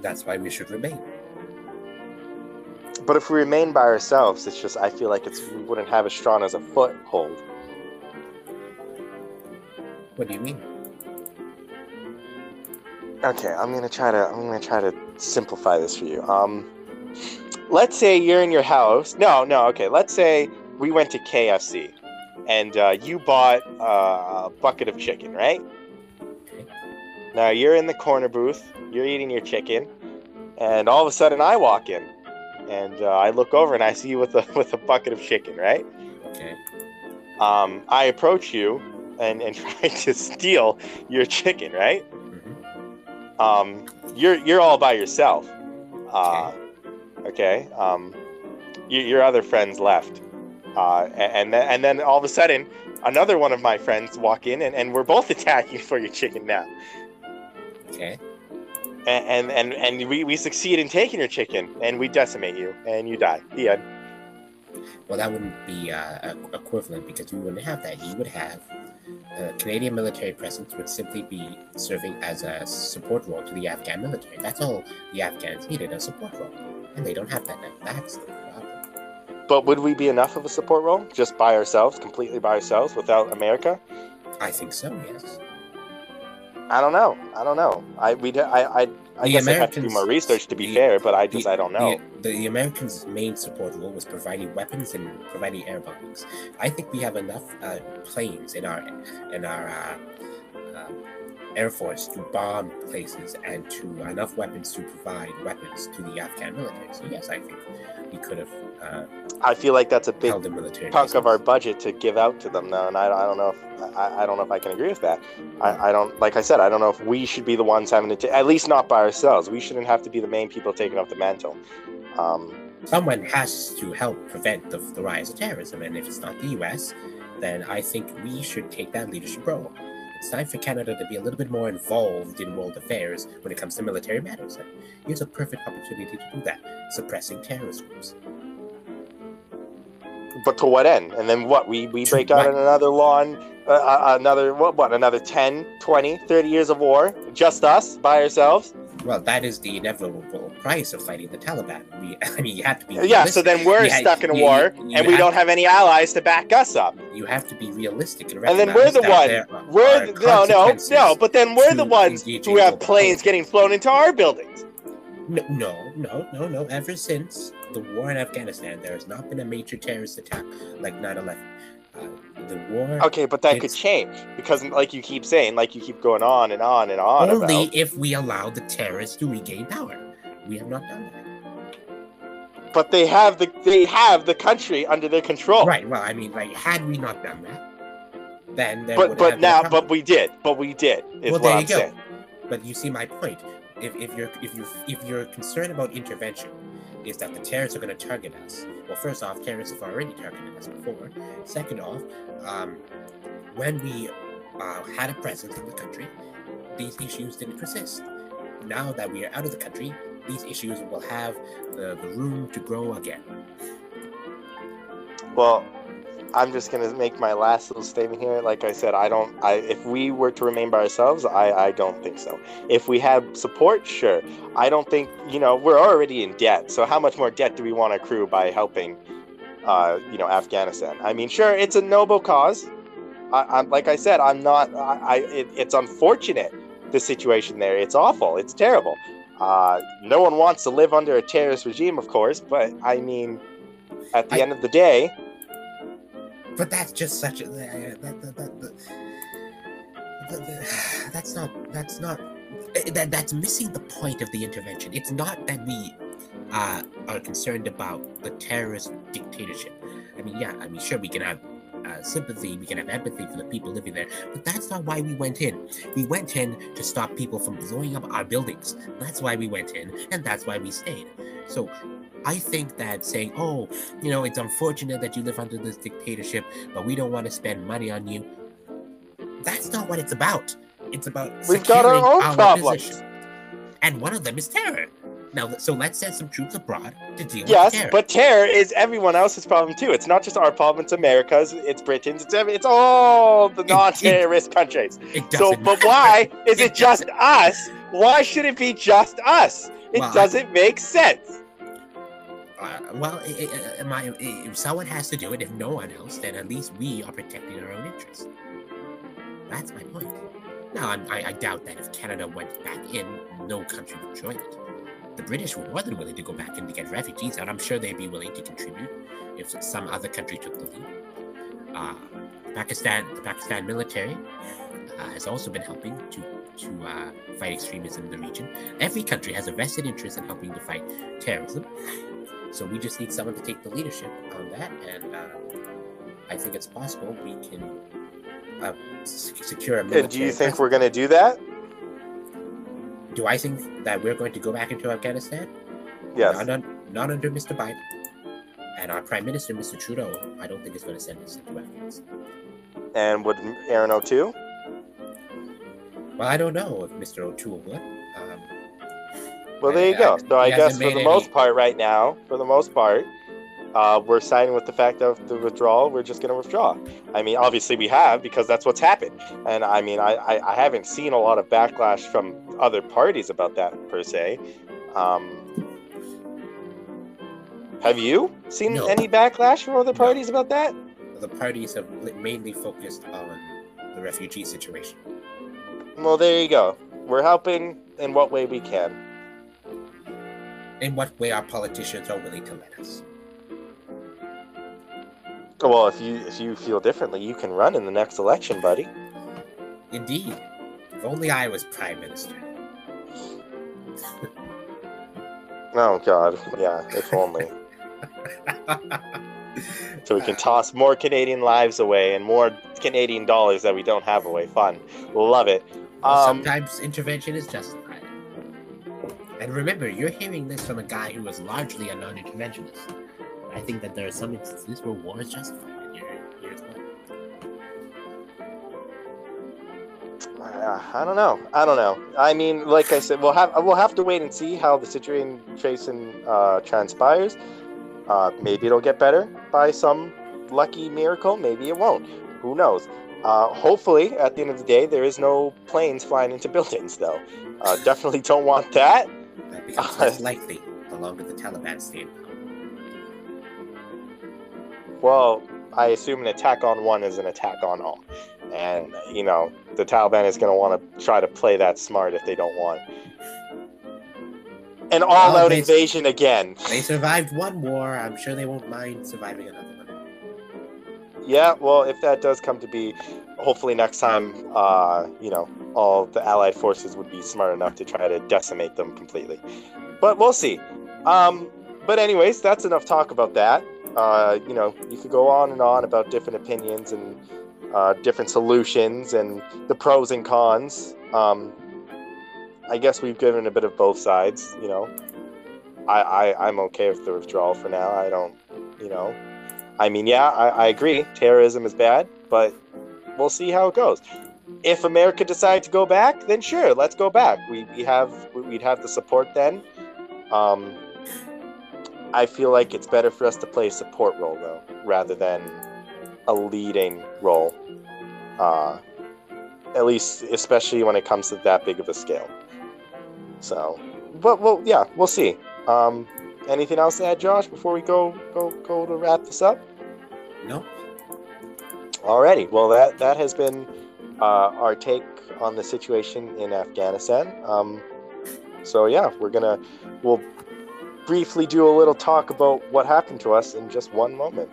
That's why we should remain. But if we remain by ourselves, it's just I feel like it's we wouldn't have as strong as a foothold. What do you mean? Okay, I'm gonna try to I'm gonna try to simplify this for you. Um, let's say you're in your house. No, no. Okay, let's say we went to KFC, and uh, you bought uh, a bucket of chicken, right? Now you're in the corner booth. You're eating your chicken, and all of a sudden I walk in, and uh, I look over and I see you with a with a bucket of chicken, right? Okay. Um, I approach you and and try to steal your chicken, right? hmm um, you're you're all by yourself. Uh, okay. Um, y- your other friends left, uh, a- and then and then all of a sudden, another one of my friends walk in, and, and we're both attacking for your chicken now. Okay. And and and, we, we succeed in taking your chicken, and we decimate you, and you die. The end. Well, that wouldn't be uh, equivalent because we wouldn't have that. You would have uh, Canadian military presence would simply be serving as a support role to the Afghan military. That's all the Afghans needed a support role, and they don't have that now. That's the problem. but would we be enough of a support role just by ourselves, completely by ourselves, without America? I think so. Yes. I don't know. I don't know. I we I I, I The guess I have to do more research to be the- fair, but I just the- I don't know. The, the Americans' main support role was providing weapons and providing air bombings. I think we have enough uh, planes in our in our uh, um, air force to bomb places and to enough weapons to provide weapons to the Afghan military. So yes, I think we could have uh, I feel like that's a big chunk of our budget to give out to them though and I, I don't know if I, I don't know if I can agree with that I, I don't like I said I don't know if we should be the ones having to at least not by ourselves we shouldn't have to be the main people taking up the mantle um, Someone has to help prevent the, the rise of terrorism, and if it's not the U.S., then I think we should take that leadership role. It's time for Canada to be a little bit more involved in world affairs when it comes to military matters. And here's a perfect opportunity to do that: suppressing terrorist groups. but to what end? And then what? We, we To break out in another law and uh, uh, another what, what another 10 20 30 years of war? Just us? By ourselves Well, that is the inevitable price of fighting the Taliban. We, I mean, you have to be. yeah so then we're You stuck in a you- war you- and we don't have any allies to back us up You have to be realistic and And then we're the one. We're the, no, no, no. But then we're the ones who have planes politics. getting flown into our buildings. No, no, no, no, no. Ever since the war in Afghanistan, there has not been a major terrorist attack like 9 11. The war. Okay, but that could change because, like you keep saying, like you keep going on and on and on. Only about- if we allow the terrorists to regain power. We have not done that. but they have the they have the country under their control. Right. Well, I mean, like, had we not done that, then there But but now but we did. But we did. Is Well, what there I'm you go. saying. But you see my point. If, if you're if you if you're concerned about intervention, is that the terrorists are going to target us. Well, first off, terrorists have already targeted us before. Second off, um, when we uh, had a presence in the country, these issues didn't persist. Now that we are out of the country, these issues will have the, the room to grow again. Well, I'm just gonna make my last little statement here. Like I said, I don't. I if we were to remain by ourselves, I I don't think so. If we have support, sure. I don't think you know we're already in debt. So how much more debt do we want to accrue by helping, uh, you know, Afghanistan? I mean, sure, it's a noble cause. I, I'm like I said, I'm not. I, I it, it's unfortunate the situation there. It's awful. It's terrible. Uh, no one wants to live under a terrorist regime, of course. But I mean, at the I- end of the day. But that's just such a that, that, that, that, that- that's not that's not eh, that that's missing the point of the intervention. It's not that we uh, are concerned about the terrorist dictatorship. I mean, yeah, I mean, sure, we can have uh, sympathy, we can have empathy for the people living there, but that's not why we went in. We went in to stop people from blowing up our buildings. That's why we went in, and that's why we stayed. So I think that saying, oh, you know, it's unfortunate that you live under this dictatorship, but we don't want to spend money on you. That's not what it's about. It's about We've got our own our problems. position. And one of them is terror. Now, so let's send some troops abroad to deal Yes, with terror. Yes, but terror is everyone else's problem too. It's not just our problem. It's America's. It's Britain's. It's every, it's all the non-terrorist countries. it So, but matter. why is It it just us? Why should it be just us? It Well, doesn't make sense. Uh, well, i i i- my, i- if someone has to do it, if no one else, then at least we are protecting our own interests. That's my point. Now, I, I doubt that if Canada went back in, no country would join it. The British were more than willing to go back in to get refugees and I'm sure they'd be willing to contribute if some other country took the lead. Uh, Pakistan, the Pakistan military uh, has also been helping to to uh, fight extremism in the region. Every country has a vested interest in helping to fight terrorism. So we just need someone to take the leadership on that, and uh, I think it's possible we can uh, secure a military. And do you think we're going to do that? Do I think that we're going to go back into Afghanistan? Yes. Not, un- not under Mr. Biden. And our Prime Minister, Mr. Trudeau, I don't think is going to send us into Afghanistan. And would Erin O'Toole? Well, I don't know if Mr. O'Toole would. Well, there you go. So I guess for the any- most part, right now, for the most part, uh, we're siding with the fact of the withdrawal. We're just going to withdraw. I mean, obviously we have because that's what's happened. And I mean, I, I, I haven't seen a lot of backlash from other parties about that per se. Um, Have you seen No. any backlash from other No. parties about that? The parties have mainly focused on the refugee situation. Well, there you go. We're helping in what way we can. In what way our politicians are willing to let us. Well, if you if you feel differently, you can run in the next election, buddy. Indeed. If only I was prime minister. Oh God, yeah, if only. So we can toss more Canadian lives away and more Canadian dollars that we don't have away. Fun, love it. Well, Um, sometimes intervention is justified. And remember, you're hearing this from a guy who was largely a non-interventionist. I think that there are some instances where war is justified. Uh, I don't know. I don't know. I mean, like I said, we'll have we'll have to wait and see how the situation uh, transpires. Uh, maybe it'll get better by some lucky miracle. Maybe it won't. Who knows? Uh, hopefully, at the end of the day, there is no planes flying into buildings, though. Uh, definitely don't want that. That becomes less likely the longer the Taliban stay in power. Well, I assume an attack on one is an attack on all. And, you know, the Taliban is going to want to try to play that smart if they don't want an all out invasion again. They survived one war. I'm sure they won't mind surviving another one. Yeah, well, if that does come to be, hopefully next time, uh, you know, all the Allied forces would be smart enough to try to decimate them completely. But we'll see. Um, but anyways, that's enough talk about that. Uh, you know, you could go on and on about different opinions and uh, different solutions and the pros and cons. Um, I guess we've given a bit of both sides. You know, I, I I'm okay with the withdrawal for now. I don't, you know, I mean, yeah, I, I agree. Terrorism is bad, but we'll see how it goes. If America decided to go back, then sure, let's go back. We, we have we'd have the support then. Um, I feel like it's better for us to play a support role though, rather than a leading role. Uh, at least, especially when it comes to that big of a scale. So, but well, yeah, we'll see. Um, anything else to add, Josh, before we go go go to wrap this up? No? Alrighty, well that that has been uh, our take on the situation in Afghanistan. Um, so yeah, we're gonna we'll briefly do a little talk about what happened to us in just one moment.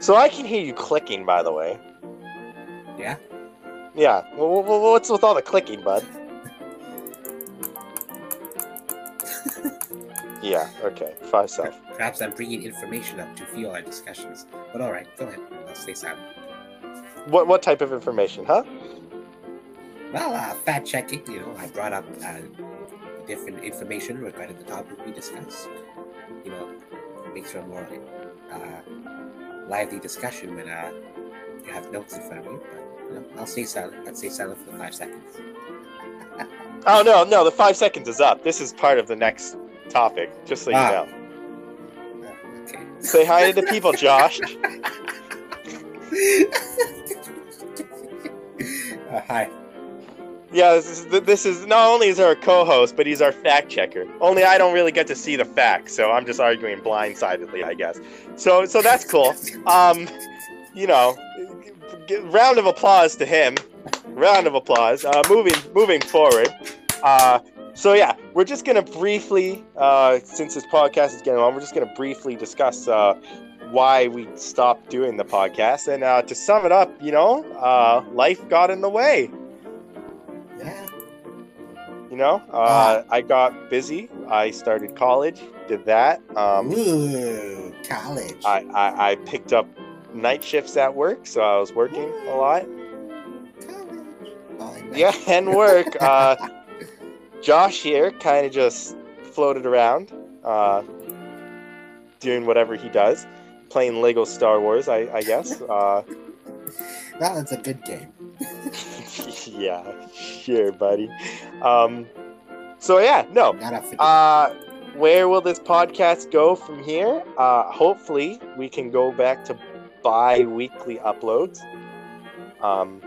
So I can hear you clicking, by the way. Yeah? Yeah. Well, what's with all the clicking, bud? yeah. Okay. Five self. Perhaps I'm bringing information up to fuel our discussions. But alright, go ahead. I'll stay silent. What what type of information, huh? Well, uh, fact checking, you know, I brought up uh, different information regarding the topic we discussed. You know, makes for a more uh, lively discussion when uh, you have notes in front of you. But, I'll stay silent. I'll stay silent for the five seconds. Oh no, no. The five seconds is up. This is part of the next topic. Just so you Ah. know. Uh, okay. Say hi to the people, Josh. uh, hi. Yeah, this is this is not only is our co-host, but he's our fact checker. Only I don't really get to see the facts, so I'm just arguing blindsidedly, I guess. So so that's cool. Um, you know, g- round of applause to him. Round of applause. Uh, moving moving forward. Uh, so yeah, we're just gonna briefly, uh, since this podcast is getting on, we're just gonna briefly discuss uh, why we stopped doing the podcast. And uh, to sum it up, you know, uh, life got in the way. Yeah. You know, uh, I got busy. I started college, did that. Um, Ooh, college. I, I, I picked up night shifts at work, so I was working a lot. Oh, Yeah, and work. Uh, Josh here kind of just floated around, uh, doing whatever he does, playing Lego Star Wars, I, I guess. Uh, That was a good game. yeah, sure, buddy. Um, so yeah, no, Not up for Uh, where will this podcast go from here? Uh, hopefully, we can go back to bi-weekly uploads. Um,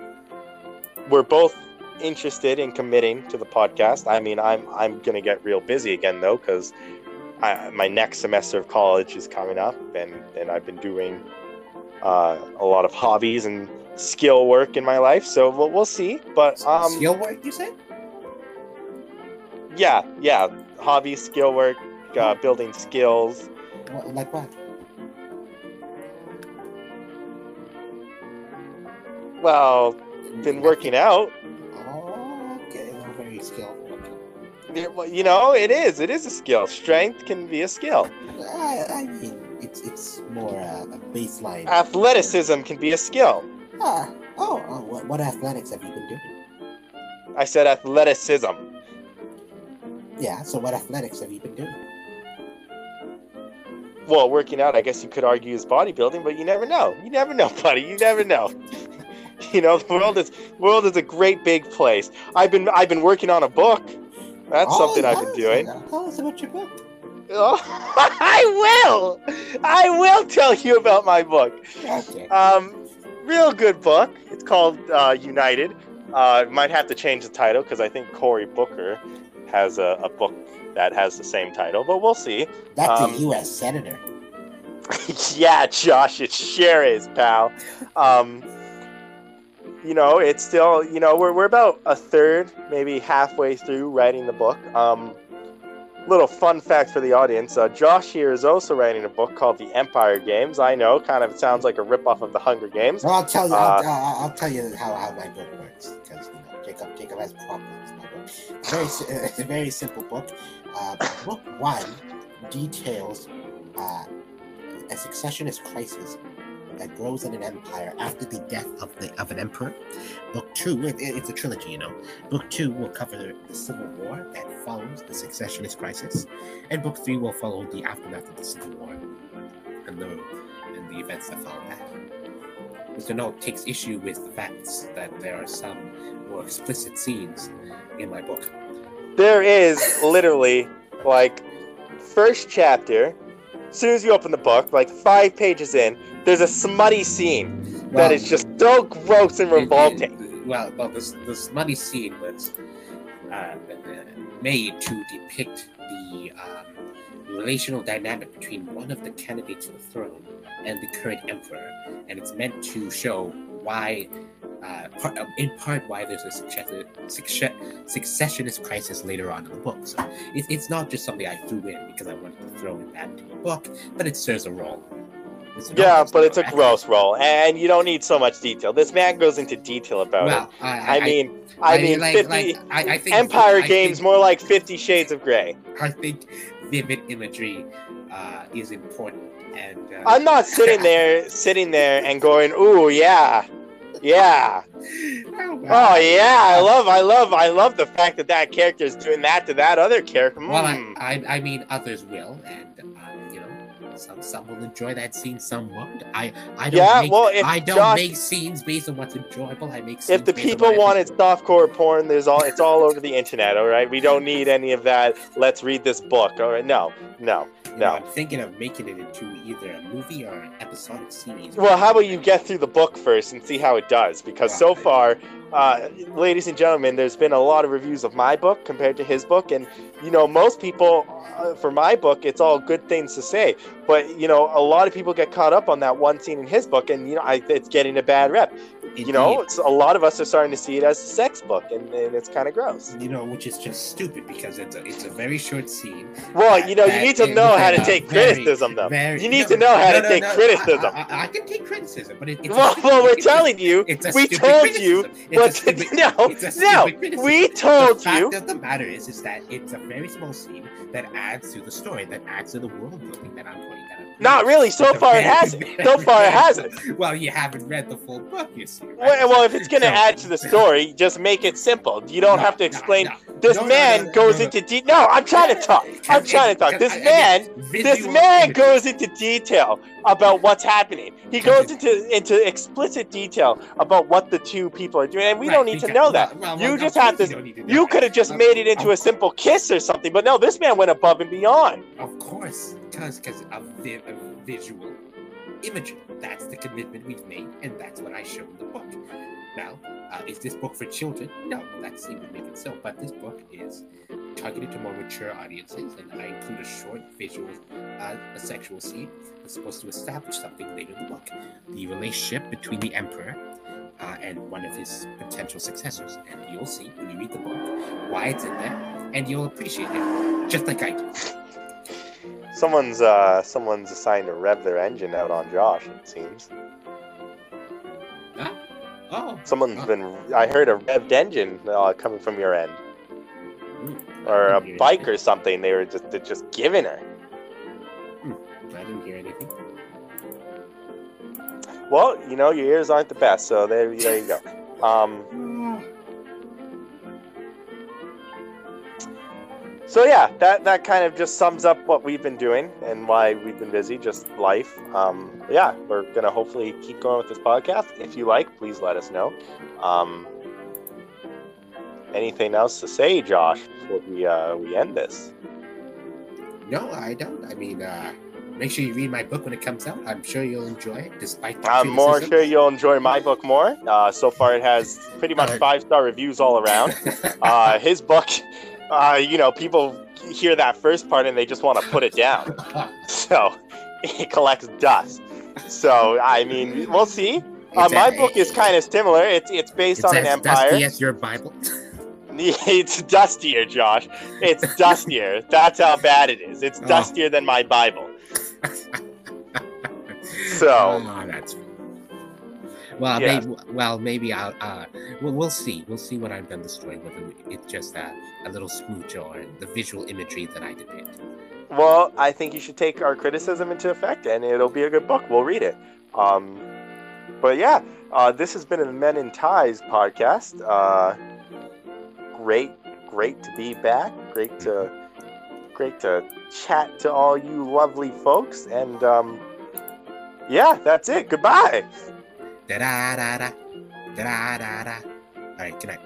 we're both interested in committing to the podcast. I mean, I'm I'm gonna get real busy again though, because my next semester of college is coming up, and and I've been doing uh, a lot of hobbies and skill work in my life. So we'll, we'll see. But um, skill work, you said? Yeah, yeah, hobby, skill work, uh, building skills. Like what? Well, been working out. Oh, okay. You know, it is. It is a skill. Strength can be a skill. I, I mean, it's it's more uh, a baseline. Athleticism can be a skill. Ah, oh, oh what, what athletics have you been doing? I said athleticism. Yeah, so what athletics have you been doing? Well, working out, I guess you could argue is bodybuilding, but you never know. You never know, buddy. You never know. you know, the world is world is a great big place. I've been I've been working on a book. That's oh, something I've been doing. Tell us about your book. Oh, I will. I will tell you about my book. Okay. Um, real good book. It's called uh, United. Uh, might have to change the title because I think Cory Booker has a, a, book that has the same title, but we'll see. That's um, a U.S. senator. yeah, Josh, it sure is, pal. Um, you know, it's still, you know, we're, we're about a third, maybe halfway through writing the book. Um, little fun fact for the audience uh, Josh here is also writing a book called The Empire Games. I know, kind of sounds like a ripoff of The Hunger Games. Well, I'll tell you, uh, I'll, I'll, tell you how, how my book works because you know Jacob Jacob has problems. My book, very it's a very simple book. Uh, book one details uh, a successionist crisis that grows in an empire after the death of the of an emperor. Book two, it, it's a trilogy, you know. Book two will cover the civil war that follows the successionist crisis, and book three will follow the aftermath of the civil war and the and the events that follow that. Mr. Note takes issue with the facts that there are some more explicit scenes in my book. There is literally like first chapter. As soon as you open the book, like five pages in, there's a smutty scene well, that is just so gross and revolting. It, it, well, well, this the smutty scene was uh, made to depict the um, relational dynamic between one of the candidates for the throne and the current emperor, and it's meant to show why uh, part, uh, in part why there's a success, success, successionist crisis later on in the book. So it, it's not just something I threw in because I wanted to throw in that into the book, but it serves a role. Yeah, but it's a gross role, and you don't need so much detail. This man goes into detail about well, it. I, I, I mean, I, I mean, like, 50, like, I, think Empire Games think, more like Fifty Shades of Grey. I think vivid imagery uh, is important, and uh, I'm not sitting there, sitting there, and going, "Ooh, yeah, yeah." oh, oh yeah, I love, I love, I love the fact that that character is doing that to that other character. Mm. Well, I, hmm. I, I mean, others will, and some some will enjoy that scene, some won't. I I don't yeah, make, well, I don't Josh, make scenes based on what's enjoyable. I make if the people wanted softcore porn, there's all it's all over the internet. All right, we don't need any of that. Let's read this book. All right, no, no, no. Know, I'm thinking of making it into either a movie or an episodic series. Well, how about you get through the book first and see how it does? Because so far, uh, ladies and gentlemen, there's been a lot of reviews of my book compared to his book, and you know, most people uh, for my book, it's all good things to say. But you know, a lot of people get caught up on that one scene in his book, and you know, I, it's getting a bad rep. Indeed. You know, a lot of us are starting to see it as a sex book, and, and it's kind of gross. You know, which is just stupid because it's a it's a very short scene. Well, that, you know, you need to know how to take very, criticism, though. Very, you need no, to know how no, to no, take criticism. I, I, I, can take criticism, but it, it's well, well, we're telling you, we told you, but stupid, no, no, we told the you. The fact of the matter is, is that it's a very small scene that adds to the story, that adds to the world building that I'm pointing out. Not really. So far, it hasn't. So far, it hasn't. Well, you haven't read the full book, you see. Right? Well, well, if it's going to so, add to the story, just make it simple. You don't no, have to explain. No, no. This man goes into detail. No, I'm trying to talk. I'm trying to talk. This man, this man goes into detail about what's happening. He goes into into explicit detail about what the two people are doing, and we Right, don't need to know that. well, well, You well, just have to- know You could have just Of- made it into a simple kiss or something, but no, this man went above and beyond. Of course, because because of vi- of visual imagery. That's the commitment we've made, and that's what I show in the book. Now, uh, is this book for children? No, that's he would make it so. But this book is targeted to more mature audiences, and I include a short visual, uh, a sexual scene that's supposed to establish something later in the book: the relationship between the emperor. Uh, and one of his potential successors, and you'll see when you read the book why it's in there, and you'll appreciate it, just like I do. Someone's uh someone's assigned to rev their engine out on Josh. It seems Oh, someone's Oh. been. I heard a revved engine uh, coming from your end, mm, or a bike or something. They were just just giving her. I didn't hear anything. Well, you know your ears aren't the best, so there there you go. Um, so yeah, that that kind of just sums up what we've been doing and why we've been busy, just life. Um, yeah, we're gonna hopefully keep going with this podcast. If you like, please let us know. Um, anything else to say, Josh, before we uh, we end this? No, I don't. I mean, uh, make sure you read my book when it comes out. I'm sure you'll enjoy it, despite the I'm more sure you'll enjoy my book more. Uh, so far, it has pretty much five star reviews all around. Uh, his book, uh, you know, people hear that first part and they just want to put it down. So it collects dust. So I mean, we'll see. Uh, my a- book is kind of similar. It's it's based It's on an empire. dusty as your Bible. It's dustier, Josh. It's dustier. That's how bad it is. It's Oh. dustier than my Bible. So oh, that's. Well, Yeah. maybe, well, maybe I'll. Uh, well, we'll see. We'll see what I've done destroying. Whether it's just uh, a little smooch or the visual imagery that I depict. Well, I think you should take our criticism into effect, and it'll be a good book. We'll read it. Um, but yeah, uh, this has been a Men in Ties podcast. Uh, great, great to be back. Great to, great to chat to all you lovely folks. And um, yeah, that's it. Goodbye. Da da da da da da da. All right, good night.